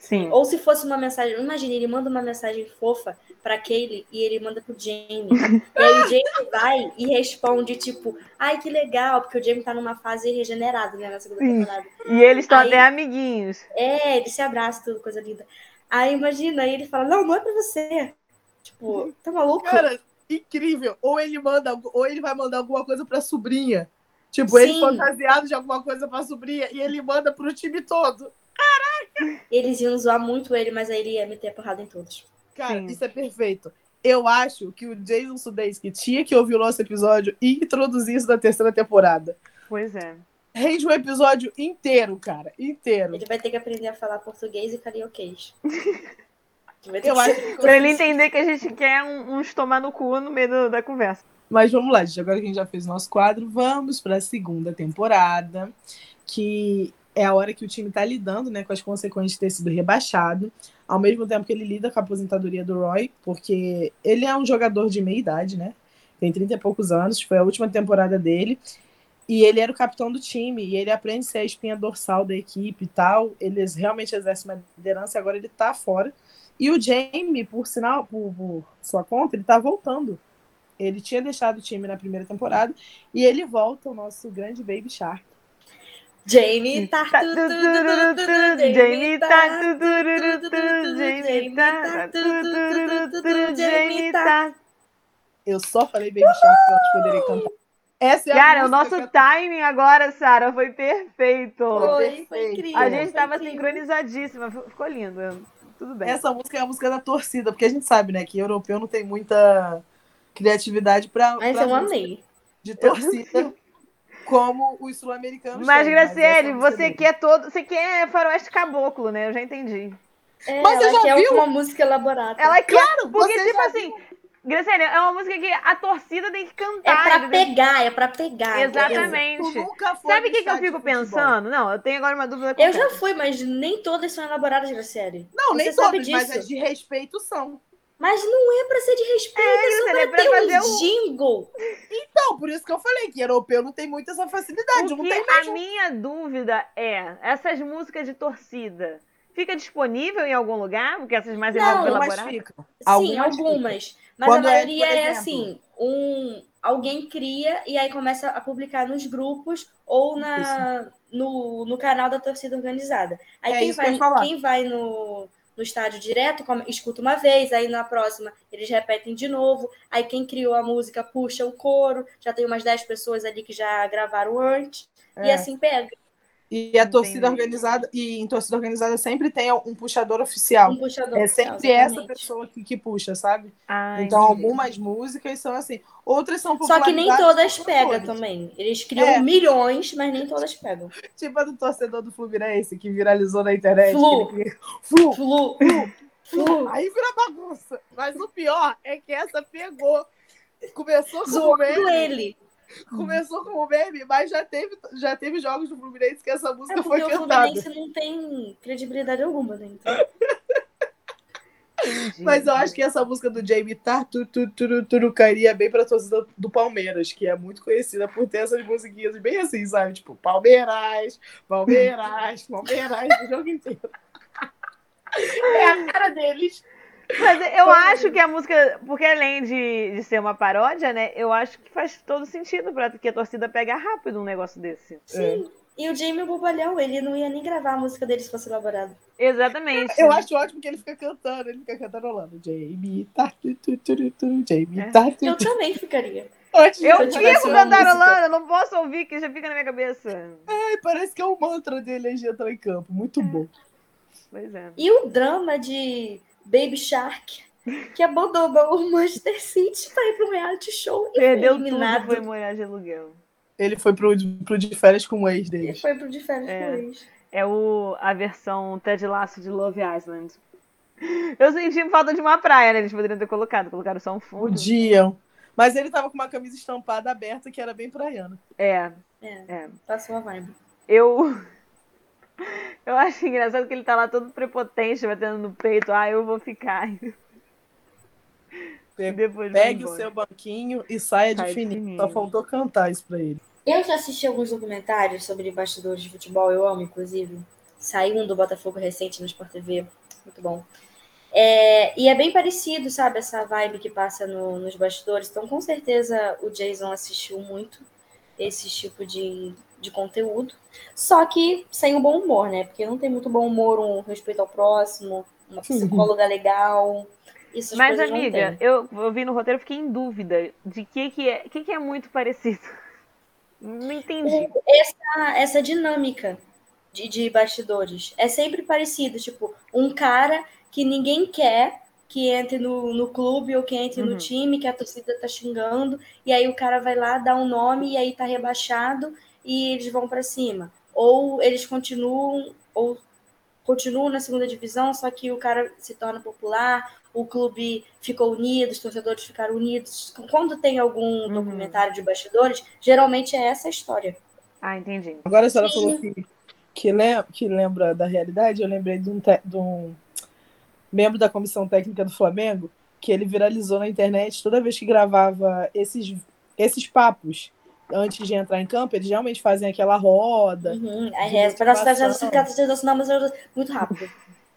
S5: Sim.
S1: Ou se fosse uma mensagem, imagina, ele manda uma mensagem fofa pra Kaylee e ele manda pro Jamie. e aí o Jamie vai e responde, tipo, ai que legal, porque o Jamie tá numa fase regenerada, né, na segunda
S5: Sim.
S1: temporada.
S5: E eles estão até amiguinhos.
S1: É, ele se abraça, tudo, coisa linda. Aí imagina, aí ele fala, não, não é pra você. Tipo, tá maluco?
S4: Cara, incrível. Ou ele manda, ou ele vai mandar alguma coisa pra sobrinha. Tipo, ele
S1: Sim.
S4: fantasiado de alguma coisa pra sobrinha e ele manda pro time todo.
S1: Eles iam zoar muito ele, mas aí ele ia meter a porrada em todos.
S4: Cara,
S5: Sim.
S4: isso é perfeito. Eu acho que o Jason Sudeikis tinha que ouvir o nosso episódio e introduzir isso na terceira temporada.
S5: Pois é.
S4: Rende um episódio inteiro, cara. Inteiro.
S1: Ele vai ter que aprender a falar português e carioquês.
S4: Eu acho que
S5: Pra ele entender que a gente quer um- uns tomar no cu no meio do- da conversa.
S4: Mas vamos lá, gente. Agora que a gente já fez o nosso quadro, vamos para a segunda temporada, que é a hora que o time está lidando né, com as consequências de ter sido rebaixado, ao mesmo tempo que ele lida com a aposentadoria do Roy, porque ele é um jogador de meia idade, né? Tem 30 e poucos anos, foi a última temporada dele. E ele era o capitão do time, e ele aprende a ser a espinha dorsal da equipe e tal. Ele realmente exerce uma liderança e agora ele tá fora. E o Jamie, por sinal, por, por sua conta, ele tá voltando. Ele tinha deixado o time na primeira temporada e ele volta, o nosso grande Baby Shark.
S1: Jamie tá
S5: Tá,
S1: tudo,
S5: tu,
S1: tudo,
S5: tururu,
S1: tudo,
S5: tu,
S1: tudo,
S5: Jamie tá,
S1: tá
S5: tu, tururu,
S1: tudo,
S5: tu,
S1: tudo,
S5: Jamie tá, tu, tururu, tu,
S1: tudo,
S5: Jamie tá.
S4: Eu só falei Baby Shark pra elas poderem cantar. Essa é a
S5: Cara, o nosso
S4: eu-
S5: timing agora, Sara, foi perfeito.
S1: Foi, foi incrível.
S5: A gente tava
S1: foi incrível.
S5: sincronizadíssima, ficou lindo. Tudo bem.
S4: Essa música é a música da torcida, porque a gente sabe, né, que europeu não tem muita criatividade pra,
S1: Mas
S4: pra
S1: eu amei.
S4: de torcida como os sul-americanos
S5: Mas,
S4: têm,
S5: Graciele,
S4: é música
S5: você quer todo. Você quer faroeste caboclo, né? Eu já entendi.
S1: É,
S4: Mas você já
S1: quer
S4: viu?
S1: uma música elaborada.
S5: Ela quer.
S4: Claro,
S5: Porque,
S4: você
S5: tipo
S4: já
S5: assim, Graciele, é uma música que a torcida tem que
S1: É
S5: cantar.
S1: pra
S5: entendeu?
S1: pegar, é pra pegar.
S5: Exatamente. Sabe o que, que eu fico pensando? Não, eu tenho agora uma dúvida
S1: Eu já fui, mas nem todas são elaboradas, Graciele.
S4: Não, nem
S1: Você sabe
S4: todas, mas as de respeito são.
S1: Mas não é pra ser de respeito, é, só pra,
S5: é pra
S1: ter
S5: fazer
S1: um
S5: o-
S1: jingle.
S4: Então, por isso que eu falei que europeu não tem muito essa facilidade.
S5: O
S4: Não
S5: que
S4: tem
S5: a minha dúvida é, essas músicas de torcida, fica disponível em algum lugar? Porque essas mais
S1: Não,
S4: Algumas
S5: elaboradas?
S4: ficam.
S1: Sim,
S4: Algumas
S1: algumas. Mas
S4: Quando
S1: a
S4: é,
S1: maioria é,
S4: exemplo-
S1: assim, um alguém cria e aí começa a publicar nos grupos ou na, no, no canal da torcida organizada. Aí
S4: É
S1: quem, vai, quem vai no, no estádio direto come- escuta uma vez, aí na próxima eles repetem de novo. Aí quem criou a música puxa o coro, já tem umas 10 pessoas ali que já gravaram antes, e
S4: É.
S1: assim pega.
S4: E a torcida
S5: Entendi.
S4: organizada, e em torcida organizada sempre tem um puxador oficial.
S1: Um puxador.
S4: É
S1: oficial,
S4: sempre essa
S1: exatamente.
S4: pessoa que, que puxa, sabe?
S5: Ah,
S4: então,
S5: entendi.
S4: algumas músicas são assim. Outras são
S1: Só que nem todas pegam também. Eles criam
S4: É.
S1: milhões, mas nem todas pegam.
S4: Tipo a do torcedor do Fluminense, que viralizou na internet.
S1: Flu.
S4: ele- Flu.
S1: Flu, flu.
S4: Aí vira bagunça. Mas o pior é que essa pegou. Começou
S1: Zoando
S4: meme,
S1: ele.
S4: começou como meme, mas já teve, já teve jogos do Fluminense que essa música
S1: É
S4: foi
S1: porque o
S4: cantada.
S1: Fluminense não tem credibilidade alguma, né? Então,
S5: entendi.
S4: Mas eu acho que essa música do Jamie tá tu, tu, tu, tu, cairia bem pra torcida do Palmeiras, que é muito conhecida por ter essas musiquinhas bem assim, sabe? Tipo, Palmeiras, Palmeiras, Palmeiras, o jogo inteiro. É a cara deles.
S5: Mas eu acho que a música, porque além de, de ser uma paródia, né? Eu acho que faz todo sentido pra que a torcida pegue rápido um negócio desse.
S1: Sim. É. E o Jamie Bobalhão, ele não ia nem gravar a música dele se fosse elaborado.
S5: Exatamente.
S4: Eu acho ótimo que ele fica cantando, ele fica cantarolando. Jamie, tá, tu, tu, tu, tu, Jamie,
S1: é.
S4: tá,
S1: tu, Eu também ficaria.
S5: Ótimo. Eu fico cantarolando, eu não posso ouvir, que já fica na minha cabeça.
S4: Ai, parece que é o mantra dele de entrar em campo. Muito é. bom.
S5: Pois é.
S1: E o drama de Baby Shark, que abandonou o Manchester City para ir para um reality show
S5: e Perdeu foi eliminado. tudo, foi morar de aluguel.
S4: Ele foi pro, pro de férias com o ex dele.
S1: Ele foi pro de férias é. com o ex.
S5: É o, a versão Ted Lasso de Love Island. Eu senti falta de uma praia, né? Eles poderiam ter colocado, colocaram só um fundo.
S4: Podiam. Mas ele tava com uma camisa estampada aberta que era bem praiana.
S5: É.
S1: É. é. Passou a vibe.
S5: Eu. Eu acho engraçado que ele tá lá todo prepotente, batendo no peito. Ah, eu vou ficar.
S4: Pegue o seu banquinho e saia de fininho. fininho. Só faltou cantar isso pra ele.
S1: Eu já assisti alguns documentários sobre bastidores de futebol, eu amo, inclusive. Saiu um do Botafogo recente no Sport TV, muito bom. É, e é bem parecido, sabe, essa vibe que passa no, nos bastidores. Então, com certeza, o Jason assistiu muito esse tipo de, de conteúdo. Só que sem o bom humor, né? Porque não tem muito bom humor, um respeito ao próximo, uma psicóloga legal. Isso
S5: Mas, amiga, eu, eu vi no roteiro fiquei em dúvida de que, que, é, que, que é muito parecido. Não entendi.
S1: Essa, essa dinâmica de, de bastidores é sempre parecido. Tipo, um cara que ninguém quer que entre no, no clube ou que entre uhum. no time, que a torcida tá xingando, e aí o cara vai lá, dá um nome, e aí tá rebaixado, e eles vão para cima. Ou eles continuam, ou continuam na segunda divisão, só que o cara se torna popular, o clube ficou unido, os torcedores ficaram unidos. Quando tem algum uhum. documentário de bastidores, geralmente é essa a história.
S5: Ah, entendi.
S4: Agora a senhora Sim. falou que, que, lembra, que lembra da realidade, eu lembrei de um, te, de um membro da comissão técnica do Flamengo que ele viralizou na internet toda vez que gravava esses, esses papos antes de entrar em campo, eles realmente fazem aquela roda.
S1: Uhum. É, para mas muito rápido.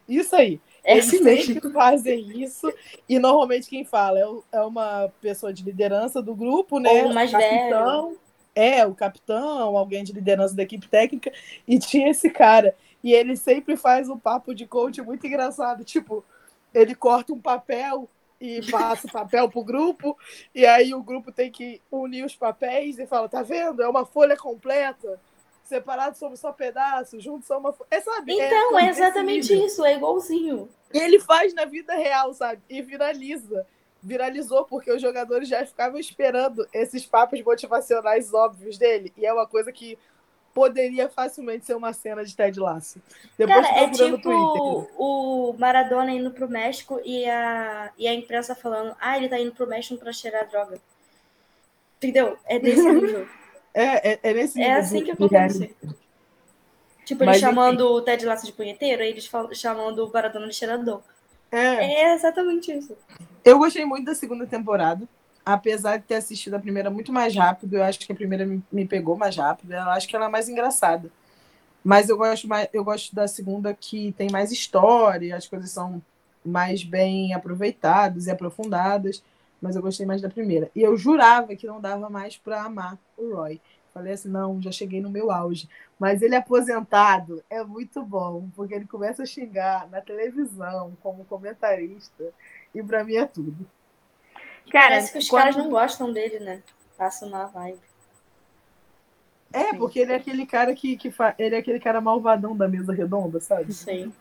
S4: Isso aí. É Eles sempre fazem isso. E normalmente quem fala é, é uma pessoa de liderança do grupo, né?
S1: Ou mais capitão, velho.
S4: É, o capitão, alguém de liderança da equipe técnica. E tinha esse cara. E ele sempre faz um papo de coach muito engraçado. Tipo, ele corta um papel e passa o papel pro grupo, e aí o grupo tem que unir os papéis e fala, tá vendo? É uma folha completa separados somos só pedaços, juntos somos uma. É, sabe?
S1: É então, é, é exatamente isso, é igualzinho.
S4: E ele faz na vida real, sabe? E viraliza. Viralizou porque os jogadores já ficavam esperando esses papos motivacionais óbvios dele. E é uma coisa que poderia facilmente ser uma cena de Ted Lasso.
S1: Depois Cara, é tipo o Maradona indo pro México e a, e a imprensa falando: ah, ele tá indo pro México pra cheirar droga. Entendeu? É desse nível.
S4: É, é, é nesse
S1: É assim que acontece. Tipo, eles chamando enfim. o Ted Lasso de punheteiro, aí eles falam, chamando o Baradona de cheirador. É. é exatamente isso.
S4: Eu gostei muito da segunda temporada. Apesar de ter assistido a primeira muito mais rápido, eu acho que a primeira me, pegou mais rápido. Eu acho que ela é mais engraçada. Mas eu gosto, mais, eu gosto da segunda que tem mais história, as coisas são mais bem aproveitadas e aprofundadas mas eu gostei mais da primeira. E eu jurava que não dava mais para amar o Roy. Falei assim, não, já cheguei no meu auge. Mas ele aposentado é muito bom, porque ele começa a xingar na televisão, como comentarista, e para mim é tudo.
S1: Cara, Parece que os quando... caras não gostam dele, né? Passa uma vibe.
S4: É, porque ele é aquele cara que, que fa... ele é aquele cara malvadão da mesa redonda, sabe?
S1: Sim.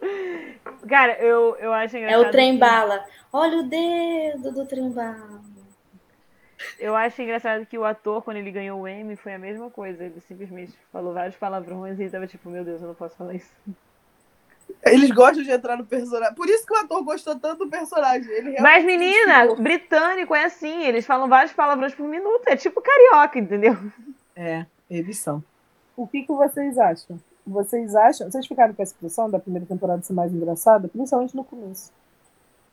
S5: Cara, eu, eu acho
S1: engraçado. É o trem bala. Olha o dedo do trem bala.
S5: Eu acho engraçado que o ator, quando ele ganhou o Emmy, foi a mesma coisa. Ele simplesmente falou vários palavrões e ele tava tipo, meu Deus, eu não posso falar isso.
S4: Eles gostam de entrar no personagem. Por isso que o ator gostou tanto do personagem. Ele
S5: Mas, menina, britânico é assim. Eles falam vários palavrões por minuto. É tipo carioca, entendeu?
S4: É, eles são. O que, que vocês acham? Vocês acham. Vocês ficaram com essa impressão da primeira temporada ser mais engraçada? Principalmente no começo.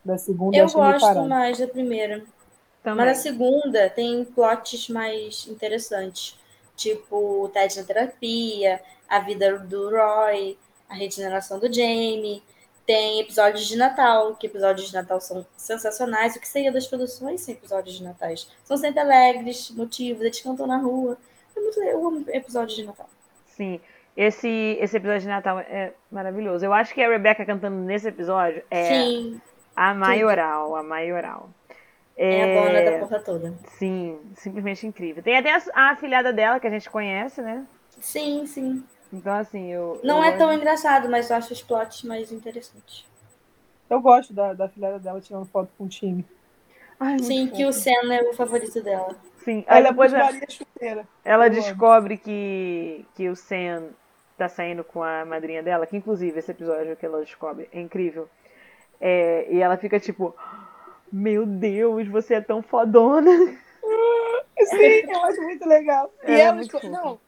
S4: Da segunda
S1: Eu gosto mais da primeira.
S5: Também.
S1: Mas a segunda tem plots mais interessantes. Tipo, o Ted na terapia, a vida do Roy, a regeneração do Jamie. Tem episódios de Natal, que episódios de Natal são sensacionais. O que seria das produções sem episódios de Natais? São sempre alegres, motivos, eles cantam na rua. É muito. Eu amo episódios de Natal.
S5: Sim. Esse, esse episódio de Natal é maravilhoso. Eu acho que a Rebecca cantando nesse episódio é
S1: Sim,
S5: a maioral, a maioral.
S1: é a dona da porra toda.
S5: Sim, simplesmente incrível. Tem até a, a afilhada dela, que a gente conhece, né?
S1: Sim, sim.
S5: Então, assim, eu.
S1: Não
S5: eu
S1: é
S5: gosto-
S1: tão engraçado, mas eu acho os plots mais interessantes.
S4: Eu gosto da, da filhada dela tirando foto com o time.
S5: Ai,
S1: Sim, que o. Senna é o favorito dela.
S5: Sim, aí
S4: Ela é
S5: depois ela,
S4: Maria Chuteira.
S5: ela
S4: eu amo.
S5: descobre que, que o Sam tá saindo com a madrinha dela, que inclusive esse episódio que ela descobre é incrível. É, e ela fica tipo, meu Deus, você é tão fodona.
S4: Sim, eu acho muito legal. E
S5: Ela é muito
S4: não.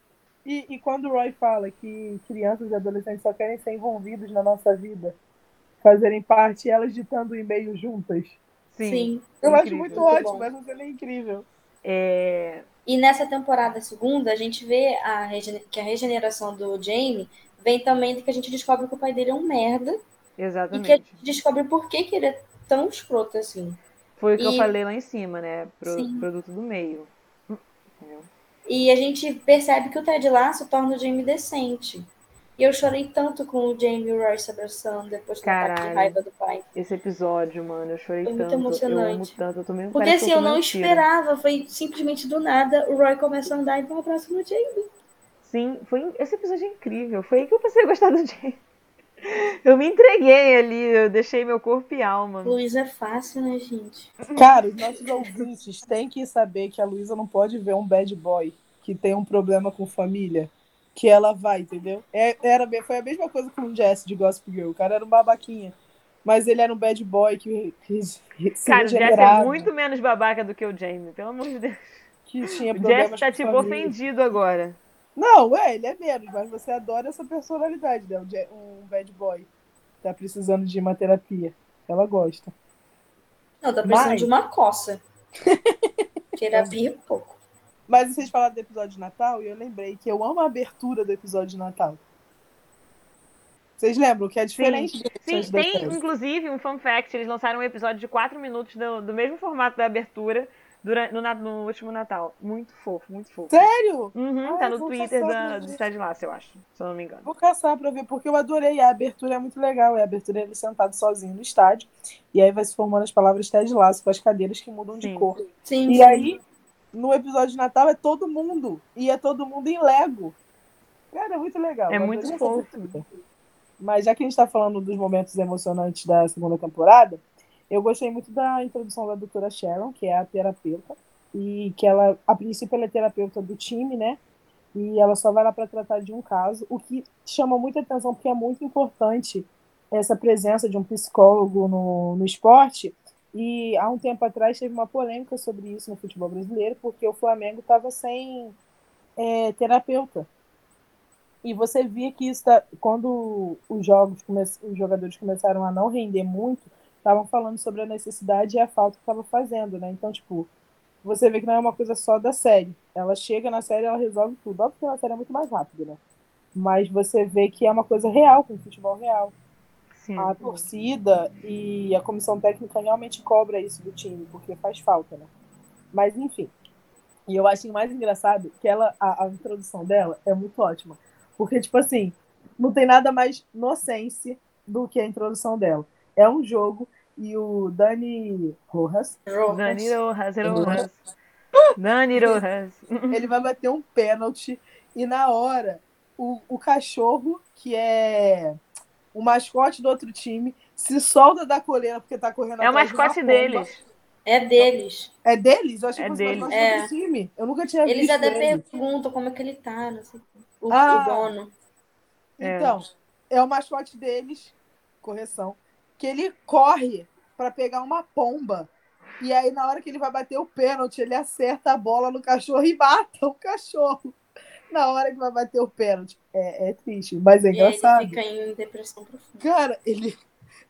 S4: E, e quando o Roy fala que crianças e adolescentes só querem ser envolvidos na nossa vida, fazerem parte, elas ditando o e-mail juntas.
S1: Sim.
S4: Eu acho
S5: incrível.
S4: muito,
S1: Muito
S4: ótimo,
S1: bom.
S4: mas você é incrível.
S5: É,
S1: E nessa temporada segunda, a gente vê a que a regeneração do Jamie vem também do que a gente descobre que o pai dele é um merda. E que a
S5: exatamente.
S1: gente descobre por que, que ele é tão escroto assim.
S5: Foi o que eu
S1: E-
S5: falei lá em cima, né? Pro,
S1: Sim.
S5: produto do meio. Entendeu?
S1: E a gente percebe que o Ted Lasso torna o Jamie decente. E eu chorei tanto com o Jamie e o Roy se abraçando depois do ataque de raiva do pai.
S5: Esse episódio, mano, eu chorei
S1: Foi muito
S5: tanto. Eu amo
S1: emocionante.
S5: tanto. Eu tomei um
S1: Porque assim, eu não
S5: tiro.
S1: esperava. Foi simplesmente do nada. O Roy começa a andar e dá um abraço no Jamie.
S5: Sim, foi, esse episódio é incrível. Foi aí que eu passei a gostar do Jay. Eu me entreguei ali, eu deixei meu corpo e alma.
S1: Luiz é fácil, né, gente?
S4: Cara, os nossos ouvintes têm que saber que a Luísa não pode ver um bad boy que tem um problema com família, que ela vai, entendeu? É, era, foi a mesma coisa com o Jesse de Gossip Girl. O cara era um babaquinha. Mas ele era um bad boy que, que se
S5: Cara, o Jess é muito menos babaca do que o Jamie, pelo amor de Deus.
S4: que tinha
S5: O Jess tá tipo
S4: família.
S5: ofendido agora.
S4: Não, é, ele é menos, mas você adora essa personalidade, né? Um Um bad boy. Tá precisando de uma terapia. Ela gosta.
S1: Não, tá precisando
S4: Mas-
S1: de uma coça. Terapia é pouco.
S4: Mas vocês falaram do episódio de Natal e eu lembrei que eu amo a abertura do episódio de Natal. Vocês lembram que é diferente do
S5: Sim,
S4: da
S5: tem inclusive um fun fact: eles lançaram um episódio de 4 minutos do, do mesmo formato da abertura durante, no, no último Natal. Muito fofo, muito fofo.
S4: Sério?
S5: Uhum,
S4: Ai,
S5: tá no Twitter da, do. Ted Lasso, eu acho, se eu não me engano.
S4: Vou caçar pra ver, porque eu adorei. A abertura é muito legal. É a abertura ele sentado sozinho no estádio. E aí vai se formando as palavras Ted Laço com as cadeiras que mudam de
S5: Sim.
S4: cor.
S1: Sim,
S4: E
S1: sim.
S4: aí, no episódio de Natal, é todo mundo. E é todo mundo em Lego. Cara, é muito legal.
S5: É muito fofo.
S4: Mas já que a gente tá falando dos momentos emocionantes da segunda temporada, eu gostei muito da introdução da doutora Sharon, que é a terapeuta. E que ela, a princípio, ela é terapeuta do time, né? E ela só vai lá para tratar de um caso, o que chama muita atenção, porque é muito importante essa presença de um psicólogo no, no esporte. E há um tempo atrás teve uma polêmica sobre isso no futebol brasileiro, porque o Flamengo estava sem é, terapeuta. E você via que isso tá, quando os jogos os jogadores começaram a não render muito, estavam falando sobre a necessidade e a falta que estava fazendo, né? Então, tipo, você vê que não é uma coisa só da série. Ela chega na série e ela resolve tudo. Óbvio que na série é muito mais rápido, né? Mas você vê que é uma coisa real, com futebol real.
S5: Sim.
S4: A torcida e a comissão técnica realmente cobra isso do time, porque faz falta, né? Mas, enfim. E eu acho mais engraçado que ela, a, a introdução dela é muito ótima. Porque, tipo assim, não tem nada mais nonsense do que a introdução dela. É um jogo e o Dani Rojas,
S1: Rojas.
S5: Dani Rojas, Rojas. Dani Rojas.
S4: ele vai bater um pênalti e na hora o, o cachorro, que é o mascote do outro time, se solta da coleira porque tá correndo
S5: É o
S4: de
S5: mascote deles.
S1: É deles.
S4: É deles? Eu achei
S5: É
S4: que fosse o
S5: deles.
S4: mascote
S1: É.
S4: do time. Eu nunca tinha
S1: Eles
S4: visto
S1: até
S4: ele.
S1: perguntam como é que ele tá, não sei. O,
S4: Ah.
S1: o dono.
S5: É.
S4: Então, é o mascote deles, correção, que ele corre pra pegar uma pomba. E aí, na hora que ele vai bater o pênalti, ele acerta a bola no cachorro e mata o cachorro. Na hora que vai bater o pênalti. É, é triste, mas é
S1: E aí ele
S4: engraçado.
S1: fica em depressão profunda.
S4: Cara, ele,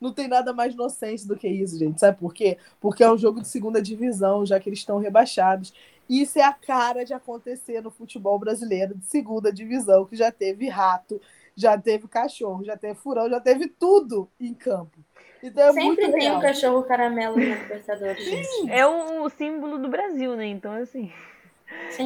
S4: não tem nada mais inocente do que isso, gente. Sabe por quê? Porque é um jogo de segunda divisão, já que eles estão rebaixados. Isso é a cara de acontecer no futebol brasileiro de segunda divisão, que já teve rato, já teve cachorro, já teve furão, já teve tudo em campo. Então é
S1: Sempre
S4: muito
S1: tem
S4: real.
S1: um cachorro caramelo na Libertadores, gente.
S5: É o, o símbolo do Brasil, né? Então, assim.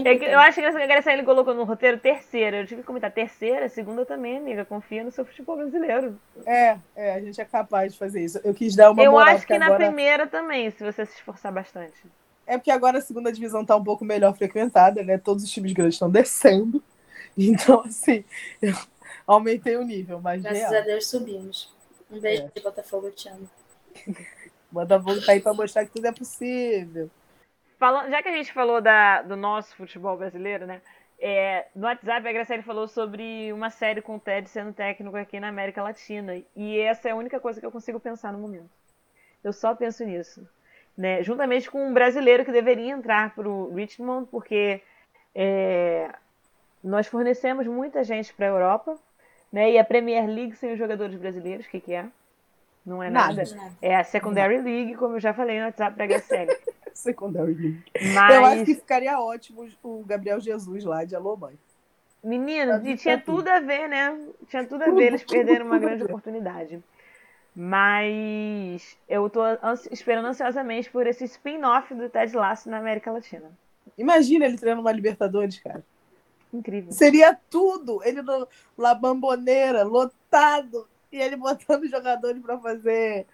S5: É que eu acho que a Graciela colocou no roteiro terceira. Eu tive que comentar terceira, segunda também, amiga. Confia no seu futebol brasileiro.
S4: É, é, a gente é capaz de fazer isso. Eu quis dar uma
S5: eu
S4: moral,
S5: acho que
S4: porque
S5: na
S4: agora...
S5: primeira também, se você se esforçar bastante.
S4: É porque agora a segunda divisão tá um pouco melhor frequentada, né? Todos os times grandes estão descendo. Então, assim, eu aumentei o nível, mas
S1: Graças
S4: real.
S1: a Deus subimos. Um beijo
S4: É.
S1: de Botafogo, eu te amo.
S4: Botafogo tá aí pra mostrar que tudo é possível.
S5: Falando, já que a gente falou da, do nosso futebol brasileiro, né? é, no WhatsApp a Graciela falou sobre uma série com o Ted sendo técnico aqui na América Latina. E essa é a única coisa que eu consigo pensar no momento. Eu só penso nisso. Né? Juntamente com um brasileiro que deveria entrar para o Richmond, porque é, nós fornecemos muita gente para a Europa. Né? E a Premier League sem os jogadores brasileiros, o que, que é? Não é nada.
S4: Nada.
S5: É a Secondary League, como eu já falei no WhatsApp da Graciela.
S4: Secondary League.
S5: Mas...
S4: Eu acho que ficaria ótimo o Gabriel Jesus lá de Alô Mãe.
S5: Menino, e tinha
S4: tudo
S5: a ver, né? Tinha tudo a ver, eles perderam uma grande oportunidade. Mas eu tô ansi- esperando ansiosamente por esse spin-off do Ted Lasso na América Latina.
S4: Imagina ele treinando uma Libertadores, cara.
S5: Incrível.
S4: Seria tudo. Ele no La Bamboneira, lotado. E ele botando jogadores pra fazer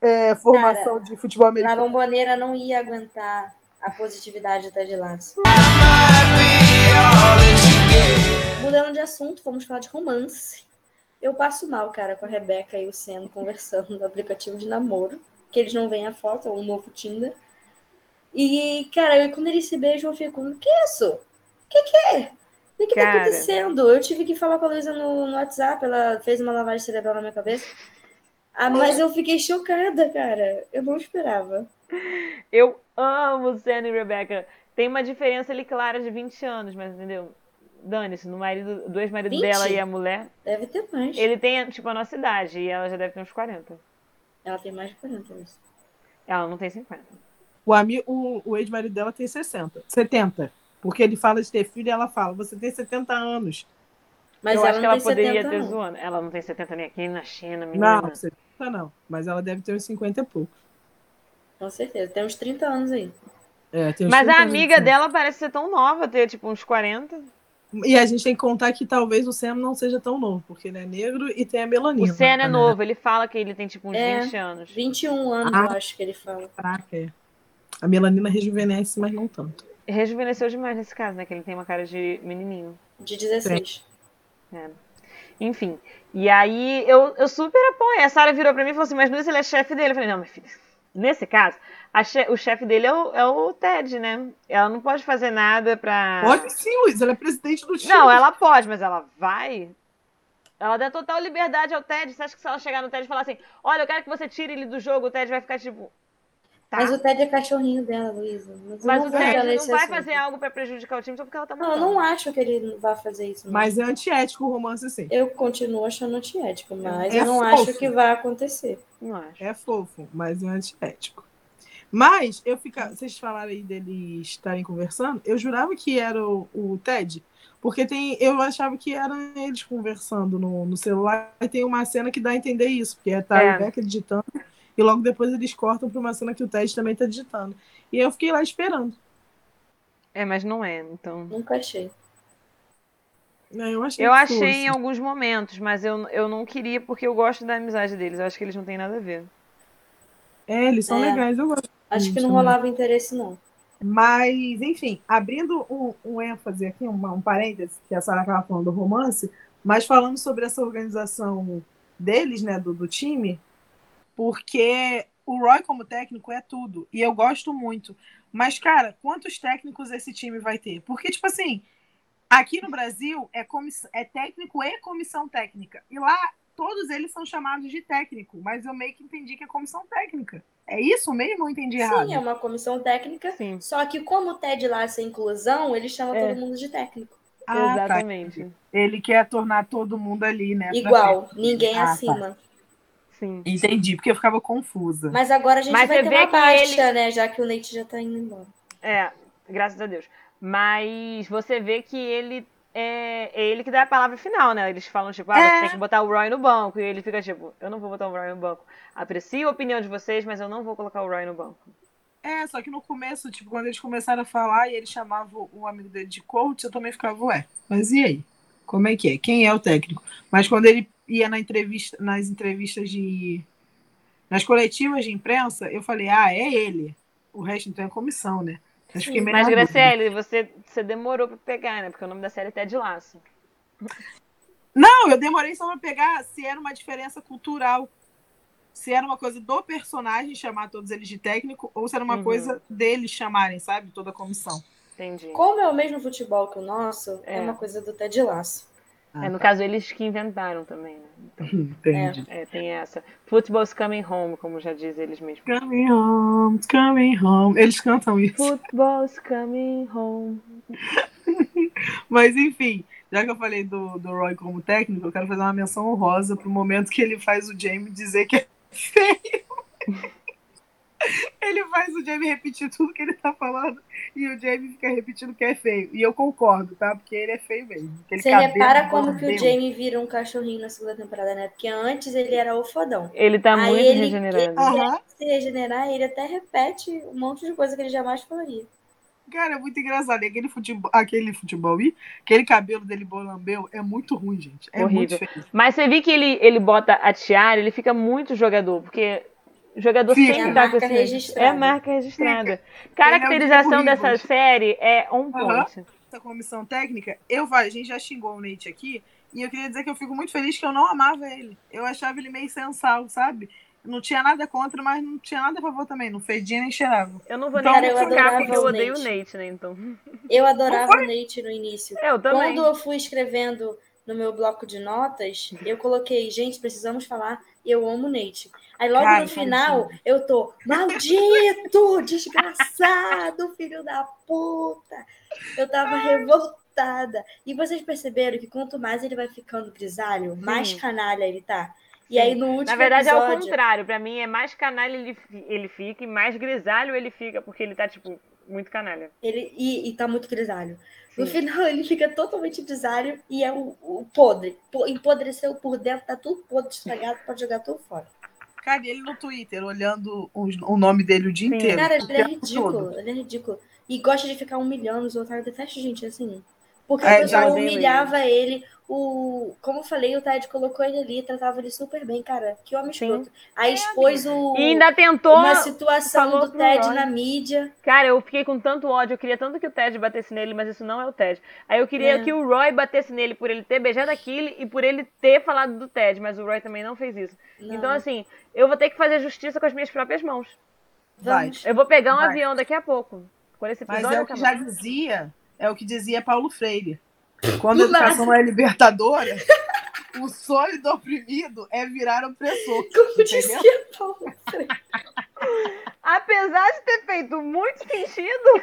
S4: é, formação de futebol
S1: Na
S4: americano.
S1: bomboneira não ia aguentar a positividade do Ted Lasso. Mudando de assunto, vamos falar de romance. Eu passo mal, cara, com a Rebeca e o Senna conversando no aplicativo de namoro, que eles não veem a foto, é um novo Tinder. E, cara, eu- quando eles se beijam, eu fico, o que é isso? O que, que é? O que, que tá
S5: Cara.
S1: acontecendo? Eu tive que falar com a Luísa no, no WhatsApp, ela fez uma lavagem cerebral na minha cabeça. Ah, mas eu fiquei chocada, cara. Eu não esperava.
S5: Eu amo Senna e Rebecca. Tem uma diferença ali clara de 20 anos, mas entendeu? Dane-se, no marido, do ex-marido
S1: 20?
S5: dela e a mulher.
S1: Deve ter mais.
S5: Ele tem, tipo, a nossa idade e ela já deve ter uns 40.
S1: Ela tem mais de 40 anos.
S5: Ela não tem 50.
S4: O, ami- o, o ex-marido dela tem 60. 70. Porque ele fala de ter filho e ela fala, você tem 70 anos.
S1: Mas
S5: eu
S1: ela
S5: acho que
S1: não
S5: ela
S1: tem
S5: poderia
S1: 70,
S5: ter zoando. Ela não tem 70 nem aqui na China, menina.
S4: Não, 70 não. Mas ela deve ter uns 50 e pouco.
S1: Com certeza. Tem uns 30 anos aí.
S4: É, tem uns
S5: Mas
S4: 30
S5: a
S4: anos
S5: amiga
S4: diferença.
S5: dela parece ser tão nova, ter tipo uns 40.
S4: E a gente tem que contar que talvez o Sam não seja tão novo, porque ele é negro e tem a
S5: O
S4: melanina.
S5: Senna é
S4: né?
S5: novo, ele fala que ele tem tipo uns
S1: É.
S5: 20 anos.
S1: 21 anos,
S4: Ah.
S1: eu acho que ele fala.
S4: Caraca, é. A melanina rejuvenesce, mas não tanto.
S5: Rejuvenesceu demais nesse caso, né? Que ele tem uma cara de menininho.
S1: De 16.
S5: É. Enfim. E aí eu, eu super apoio. A Sarah virou pra mim e falou assim: Mas Luiz, ele é chefe dele. Eu falei: Não, minha filha. Nesse caso, a che- o chefe dele é o, é o Ted, né? Ela não pode fazer nada pra.
S4: Pode sim, Luiz, ela é presidente do time.
S5: Não, ela pode, mas ela vai. Ela dá total liberdade ao Ted. Você acha que se ela chegar no Ted e falar assim: Olha, eu quero que você tire ele do jogo, o Ted vai ficar tipo. Tá.
S1: Mas o Ted é cachorrinho dela, Luísa. Mas,
S5: Mas
S1: não
S5: o Ted não vai
S1: assunto.
S5: fazer algo pra prejudicar o time só porque ela tá
S1: Não, eu não acho que ele vai fazer isso. não.
S4: Mas é antiético o romance, sim.
S1: Eu continuo achando antiético, mas
S4: É
S1: eu não
S4: fofo.
S1: acho que vai acontecer.
S5: Não acho.
S4: É fofo, mas é antiético. Mas eu fica, vocês falaram aí deles estarem conversando, eu jurava que era o, o Ted, porque tem, eu achava que eram eles conversando no, no celular, e tem uma cena que dá a entender isso, porque é tá
S5: É.
S4: digitando, e logo depois eles cortam para uma cena que o Ted também tá digitando. E eu fiquei lá esperando.
S5: É, mas não é, então.
S1: Nunca achei.
S4: né, Eu achei,
S5: Eu achei
S4: fosse.
S5: em alguns momentos, mas eu, eu não queria porque eu gosto da amizade deles. Eu acho que eles não têm nada a ver.
S4: É, eles são
S1: É.
S4: legais, eu gosto.
S1: Acho que não rolava interesse, não.
S4: Mas, enfim, abrindo um, um ênfase aqui, uma- um parêntese, que a Sara estava falando do romance, mas falando sobre essa organização deles, né, do, do time, porque o Roy como técnico é tudo, e eu gosto muito. Mas, cara, quantos técnicos esse time vai ter? Porque, tipo assim, aqui no Brasil é, comiss... é técnico e comissão técnica. E lá todos eles são chamados de técnico, mas eu meio que entendi que é comissão técnica. É isso mesmo ou entendi errado?
S1: Sim, é uma comissão técnica.
S5: Sim,
S1: Só que como o Ted lá é inclusão, ele chama
S5: É.
S1: todo mundo de técnico.
S4: Ah, tá.
S5: exatamente.
S4: Ele quer tornar todo mundo ali, né?
S1: Igual, ninguém
S4: Ah, tá.
S5: Sim.
S4: Entendi, porque eu ficava confusa.
S1: Mas agora a gente
S5: Mas
S1: vai ter
S5: vê
S1: uma
S5: que
S1: baixa,
S5: ele-
S1: né? Já que o Nate já tá indo embora.
S5: É, graças a Deus. Mas você vê que ele é, é ele que dá a palavra final, né? Eles falam, tipo, ah,
S4: É.
S5: você tem que botar o Roy no banco. E ele fica, tipo, eu não vou botar o Roy no banco. Aprecio a opinião de vocês, mas eu não vou colocar o Roy no banco.
S4: É, só que no começo, tipo, quando eles começaram a falar e ele chamava o amigo dele de coach, eu também ficava, ué, mas e aí? Como é que é? Quem é o técnico? Mas quando ele ia na entrevista, nas entrevistas de. nas coletivas de imprensa, eu falei, ah, é ele. O resto então é comissão, né? Mas meio
S5: Mas. Graciele, você, você demorou pra pegar, né? Porque o nome da série é Ted Laço.
S4: Não, eu demorei só pra pegar se era uma diferença cultural. Se era uma coisa do personagem chamar todos eles de técnico, ou se era uma
S5: Uhum.
S4: coisa deles chamarem, sabe? Toda a comissão.
S5: Entendi.
S1: Como é o mesmo futebol que o nosso, é,
S5: É.
S1: uma coisa do Ted Laço.
S5: É, no caso, eles que inventaram também, né? Então,
S4: Entendi.
S5: é, tem essa. Football's coming home, como já diz eles mesmos.
S4: Coming home, coming home. Eles cantam isso.
S5: Football's coming home.
S4: Mas enfim, já que eu falei do, do Roy como técnico, eu quero fazer uma menção honrosa pro momento que ele faz o Jamie dizer que é feio. Ele faz o Jamie repetir tudo que ele tá falando e o Jamie fica repetindo que é feio. E eu concordo, tá? Porque ele é feio mesmo. Aquele
S1: Você repara como que o. Jamie vira um cachorrinho na segunda temporada, né? Porque antes ele era o fodão.
S5: Ele tá
S1: Aí
S5: muito
S1: ele-
S5: regenerado.
S4: Aham.
S1: Se regenerar, ele até repete um monte de coisa que ele jamais falaria.
S4: Cara, é muito engraçado. E aquele futebol, aquele futebol, ih, aquele cabelo dele bolambeu é muito ruim, gente. É muito
S5: Horrível.
S4: feio.
S5: Mas você viu que ele, ele bota a tiara, ele fica muito jogador, porque o jogador
S4: Fica.
S5: sempre
S1: É a
S5: tá com
S1: marca
S5: esse.
S1: registrada.
S5: É marca registrada.
S4: Ele é
S5: Caracterização
S4: Diego
S5: dessa série é on
S4: Aham.
S5: point.
S4: essa comissão técnica, eu vai, a gente já xingou o Nate aqui, e eu queria dizer que eu fico muito feliz que eu não amava ele. Eu achava ele meio sensal, sabe? Não tinha nada contra, mas não tinha nada a favor também. Não fedia nem cheirava.
S5: Eu não vou
S4: Então,
S5: nem
S1: Cara, eu
S5: criticar
S1: adorava
S5: porque eu
S1: o
S5: odeio o
S1: Nate.
S5: Nate, né? Então.
S1: Eu adorava o Nate no início.
S5: Eu também.
S1: Quando eu fui escrevendo no meu bloco de notas, eu coloquei, gente, precisamos falar, eu amo o Nate. Aí logo no final, eu tô, maldito, desgraçado, filho da puta. Eu tava revoltada. E vocês perceberam que quanto mais ele vai ficando grisalho, mais canalha ele tá. E aí no último
S5: Na verdade é o
S1: episódio,
S5: contrário. Pra mim é mais canalha ele, ele fica e mais grisalho ele fica, porque ele tá, tipo, muito canalha.
S1: ele e, e tá muito grisalho. No
S5: Sim.
S1: final ele fica totalmente grisalho e é o, o podre. Po- Empodreceu por dentro, tá tudo podre, estragado, pode jogar tudo fora.
S4: Cara, e ele no Twitter, olhando os- o nome dele o dia
S5: Sim.
S4: inteiro.
S1: Cara, ele é ridículo,
S4: todo.
S1: ele é ridículo. E gosta de ficar humilhando os outros. Eu detesto gente assim. Porque
S4: É,
S1: o pessoal
S5: odeio
S1: humilhava ele. O, como eu falei, o Ted colocou ele ali, tratava ele super bem, cara. Que homem
S5: Sim.
S1: escroto. Aí expôs o,
S5: E ainda tentou.
S1: uma situação
S5: falou
S1: do Ted na mídia.
S5: Cara, eu fiquei com tanto ódio, eu queria tanto que o Ted batesse nele, mas isso não é o Ted. Aí eu queria
S1: É.
S5: que o Roy batesse nele por ele ter beijado aquilo e por ele ter falado do Ted, mas o Roy também não fez isso.
S1: Não.
S5: Então, assim, eu vou ter que fazer justiça com as minhas próprias mãos.
S4: Vai.
S1: Vamos.
S5: Eu vou pegar um
S4: Vai.
S5: avião daqui a pouco. Quando esse
S4: Mas
S5: episódio
S4: é o que já dizia, é o que dizia Paulo Freire. Quando a educação não é libertadora, o sonho do oprimido é virar opressor.
S1: Como dizia.
S5: Apesar de ter feito muito sentido,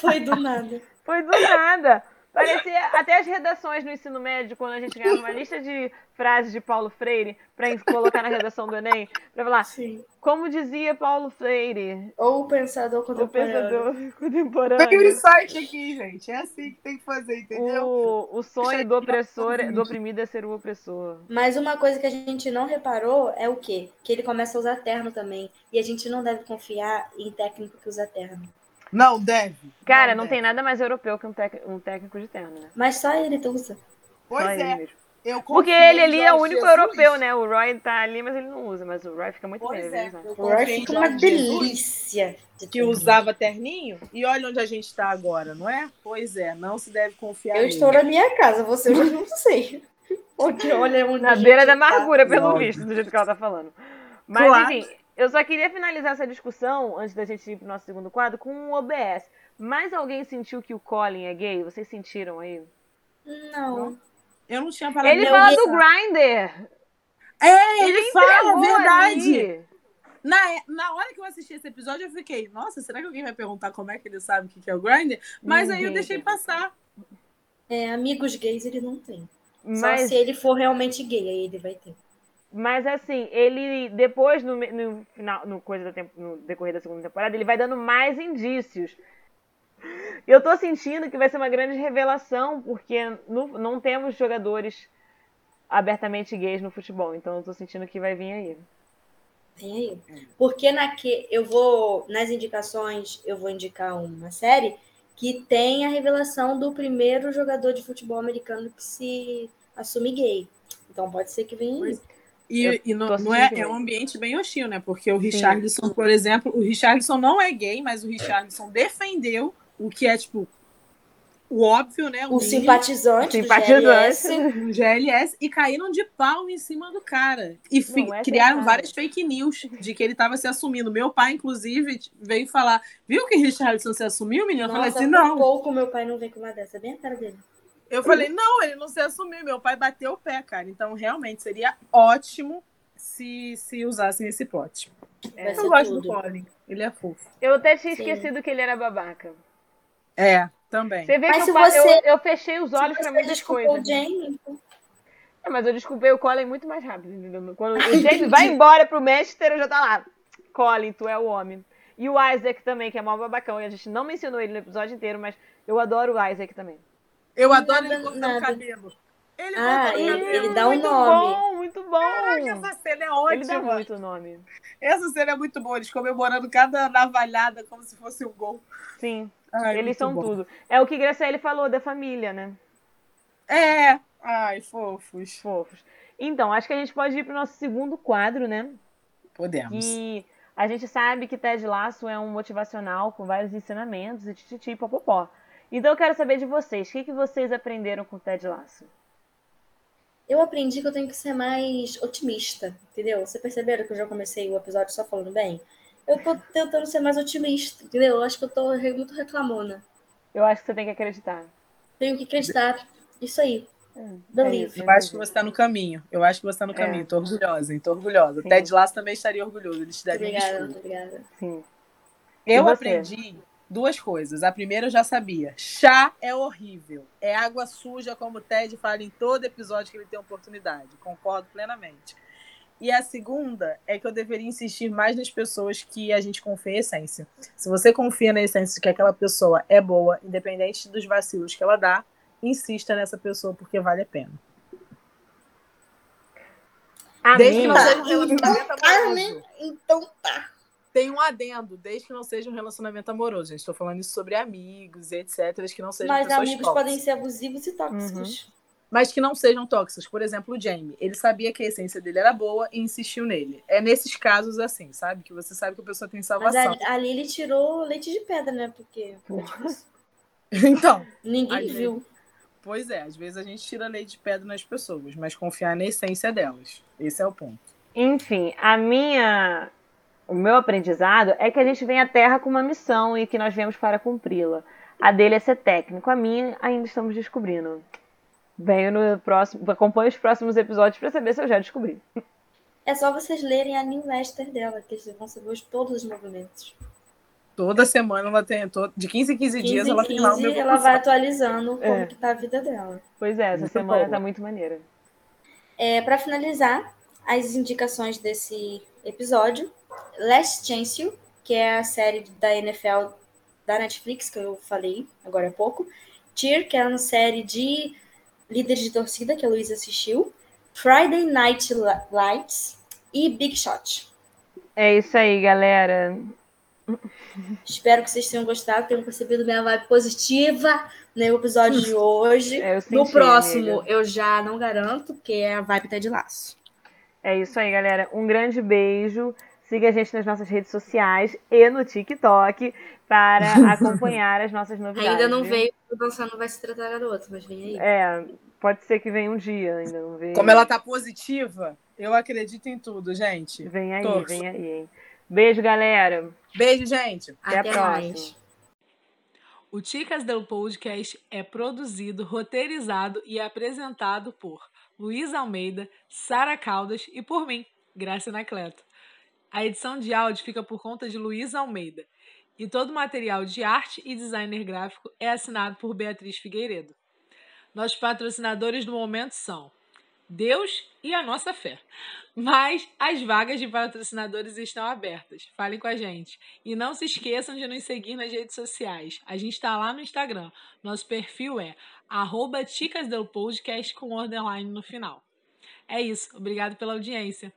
S1: Foi do nada.
S5: foi do nada. Parecia até as redações no ensino médio, quando a gente ganhava uma lista de frases de Paulo Freire pra colocar na redação do Enem, pra falar,
S1: Sim.
S5: como dizia Paulo Freire,
S1: Ou o pensador
S5: o
S1: contemporâneo.
S5: pensador
S4: Tem um
S5: contemporâneo.
S4: insight aqui, gente. É assim que tem que fazer, entendeu?
S5: O, o sonho do opressor, do oprimido é ser o opressor.
S1: Mas uma coisa que a gente não reparou é o quê? Que ele começa a usar terno também. E a gente não deve confiar em técnico que usa terno.
S4: Não, deve.
S5: Cara, não
S4: deve.
S5: tem nada mais europeu que um, tec- um técnico de terno, né?
S1: Mas só ele usa.
S4: Pois
S5: Só ele
S4: é. Eu
S5: Porque ele ali é o único
S4: Jesus.
S5: europeu, né? O Roy tá ali, mas ele não usa. Mas o Roy fica muito
S4: Pois
S5: bem.
S4: é.
S5: né?
S4: Eu
S1: O Roy fica uma delícia. de
S4: Que usava terninho. E olha onde a gente está agora, não é? Pois é, não se deve confiar
S1: Eu
S4: nele.
S1: estou na minha casa, você eu já não sei. Onde, olha onde
S5: Na
S1: a gente
S5: beira da
S1: tá.
S5: amargura, pelo
S4: Óbvio.
S5: visto, do jeito que ela tá falando. Mas,
S4: Claro.
S5: enfim, eu só queria finalizar essa discussão, antes da gente ir pro nosso segundo quadro, com um OBS. Mais alguém sentiu que o Colin é gay? Vocês sentiram aí?
S1: Não.
S4: Eu não tinha parado
S5: Ele fala do Grindr!
S4: É, ele, fala,
S5: entregou
S4: verdade.
S5: ali.
S4: Na, na hora que eu assisti esse episódio, eu fiquei, nossa, será que alguém vai perguntar como é que ele sabe o que que é o Grindr? Mas aí eu deixei passar.
S1: É, amigos gays ele não tem.
S5: Mas
S1: Só se ele for realmente gay, aí ele vai ter.
S5: Mas assim, ele depois, no, no final, no, coisa da no decorrer da segunda temporada, ele vai dando mais indícios. Eu tô sentindo que vai ser uma grande revelação, porque no, não temos jogadores abertamente gays no futebol. Então eu tô sentindo que vai vir aí.
S1: Vem aí. Porque na que eu vou nas indicações, eu vou indicar uma série que tem a revelação do primeiro jogador de futebol americano que se assume gay. Então pode ser que venha aí.
S4: E, e não, não é, é um ambiente bem hostil, né? Porque o Richardson, por exemplo, o Richardson não é gay, mas o Richardson defendeu o que é, tipo, o óbvio, né?
S1: O, o simpatizante,
S5: simpatizante
S4: do GLS, GLS e caíram de pau em cima do cara. E é criaram verdade. várias fake news de que ele estava se assumindo. Meu pai, inclusive, veio falar: viu que Richardson se assumiu, menino? Eu falei assim: não.
S1: pouco meu pai não vem com uma dessa, bem a cara dele.
S4: Eu falei, não, ele não se assumiu. Meu pai bateu o pé, cara. Então, realmente, seria ótimo se, se usassem esse plot. É, eu gosto tudo. do Colin. Ele é fofo.
S5: Eu até tinha Sim. esquecido que ele era babaca.
S4: É, também.
S5: Você vê mas que eu, você... eu, eu, fechei os olhos para muitas coisas. O Jamie, é, mas eu desculpei o Colin muito mais rápido, entendeu? Quando o Jamie vai embora pro Manchester, eu já tá lá. Colin, tu é o homem. E o Isaac também, que é mó babacão. E a gente não mencionou ele no episódio inteiro, mas eu adoro o Isaac também.
S4: Eu adoro nada, ele cortando o cabelo.
S1: Ele ah, ele, cabelo. ele dá um
S5: muito
S1: nome.
S5: Bom, muito bom. Caraca,
S4: essa cena é ótima.
S5: Ele dá muito nome.
S4: Essa cena é muito boa. Eles comemorando cada navalhada como se fosse um gol.
S5: Sim. Ai, Eles são bom. tudo. É o que Graciele falou da família, né?
S4: É. Ai, fofos.
S5: Fofos. Então, acho que a gente pode ir para o nosso segundo quadro, né?
S4: Podemos.
S5: E a gente sabe que Ted Lasso é um motivacional com vários ensinamentos e tititi popopó. Então eu quero saber de vocês, o que, que vocês aprenderam com o Ted Lasso?
S1: Eu aprendi que eu tenho que ser mais otimista, entendeu? Você perceberam que eu já comecei o episódio só falando bem? Eu tô tentando ser mais otimista, entendeu? Eu acho que eu tô muito reclamona.
S5: Eu acho que você tem que acreditar.
S1: Tenho que acreditar. Isso aí.
S4: É, Believe. É eu acho que você está no caminho. Eu acho que você está no é. caminho. Tô orgulhosa, hein? Tô orgulhosa. Sim. Ted Lasso também estaria orgulhoso. Ele te daria
S1: obrigada, obrigada.
S5: Sim.
S4: Eu aprendi duas coisas. A primeira eu já sabia. Chá é horrível. É água suja, como o Ted fala em todo episódio que ele tem oportunidade. Concordo plenamente. E a segunda é que eu deveria insistir mais nas pessoas que a gente confia em essência. Se você confia na essência de que aquela pessoa é boa, independente dos vacilos que ela dá, insista nessa pessoa porque vale a pena. Desde que não seja um relacionamento amoroso. Então tá. Tem um adendo, desde que não seja um relacionamento amoroso. Gente, estou falando isso sobre amigos e etc. Que não sejam
S1: Mas amigos tóxicas. podem ser abusivos e tóxicos.
S4: Uhum mas que não sejam tóxicos. Por exemplo, o Jamie, ele sabia que a essência dele era boa e insistiu nele. É nesses casos assim, sabe? Que você sabe que a pessoa tem salvação.
S1: Mas ali ele tirou leite de pedra, né? Porque.
S4: então.
S1: Ninguém viu.
S4: Pois é, às vezes a gente tira leite de pedra nas pessoas, mas confiar na essência delas. Esse é o ponto.
S5: Enfim, a minha. O meu aprendizado é que a gente vem à Terra com uma missão e que nós viemos para cumpri-la. A dele é ser técnico, a minha ainda estamos descobrindo. Venho no próximo, acompanhe os próximos episódios para saber se eu já descobri.
S1: É só vocês lerem a newsletter dela, que vocês vão saber todos os movimentos.
S4: Toda semana ela tem, de 15 em 15, 15 dias ela 15, tem lá o meu
S1: ela vai atualizando como é. que tá a vida dela.
S5: Pois é, essa muito semana boa. tá muito maneira.
S1: É, para finalizar, as indicações desse episódio, Last Chance You, que é a série da NFL da Netflix, que eu falei agora há pouco. Cheer, que é uma série de líderes de torcida, que a Luísa assistiu, Friday Night Lights e Big Shot.
S5: É isso aí, galera.
S1: Espero que vocês tenham gostado, tenham percebido minha vibe positiva no episódio de hoje. É, senti, no próximo, amiga. eu já não garanto, porque a vibe tá de laço.
S5: É isso aí, galera. Um grande beijo. Siga a gente nas nossas redes sociais e no TikTok para acompanhar as nossas novidades.
S1: Ainda não veio, o dançar não vai se tratar garoto, mas vem aí.
S5: É, pode ser que venha um dia, ainda não veio.
S4: Como ela tá positiva, eu acredito em tudo, gente.
S5: Vem aí, Torço. vem aí. Hein? Beijo, galera.
S4: Beijo, gente.
S5: Até, Até a próxima. Mais.
S4: O Ticas del Podcast é produzido, roteirizado e apresentado por Luiz Almeida, Sara Caldas e por mim, Graça Anacleto. A edição de áudio fica por conta de Luiz Almeida e todo o material de arte e designer gráfico é assinado por Beatriz Figueiredo. Nossos patrocinadores do momento são Deus e a nossa fé. Mas as vagas de patrocinadores estão abertas. Falem com a gente. E não se esqueçam de nos seguir nas redes sociais. A gente está lá no Instagram. Nosso perfil é arroba com no final. É isso. Obrigado pela audiência.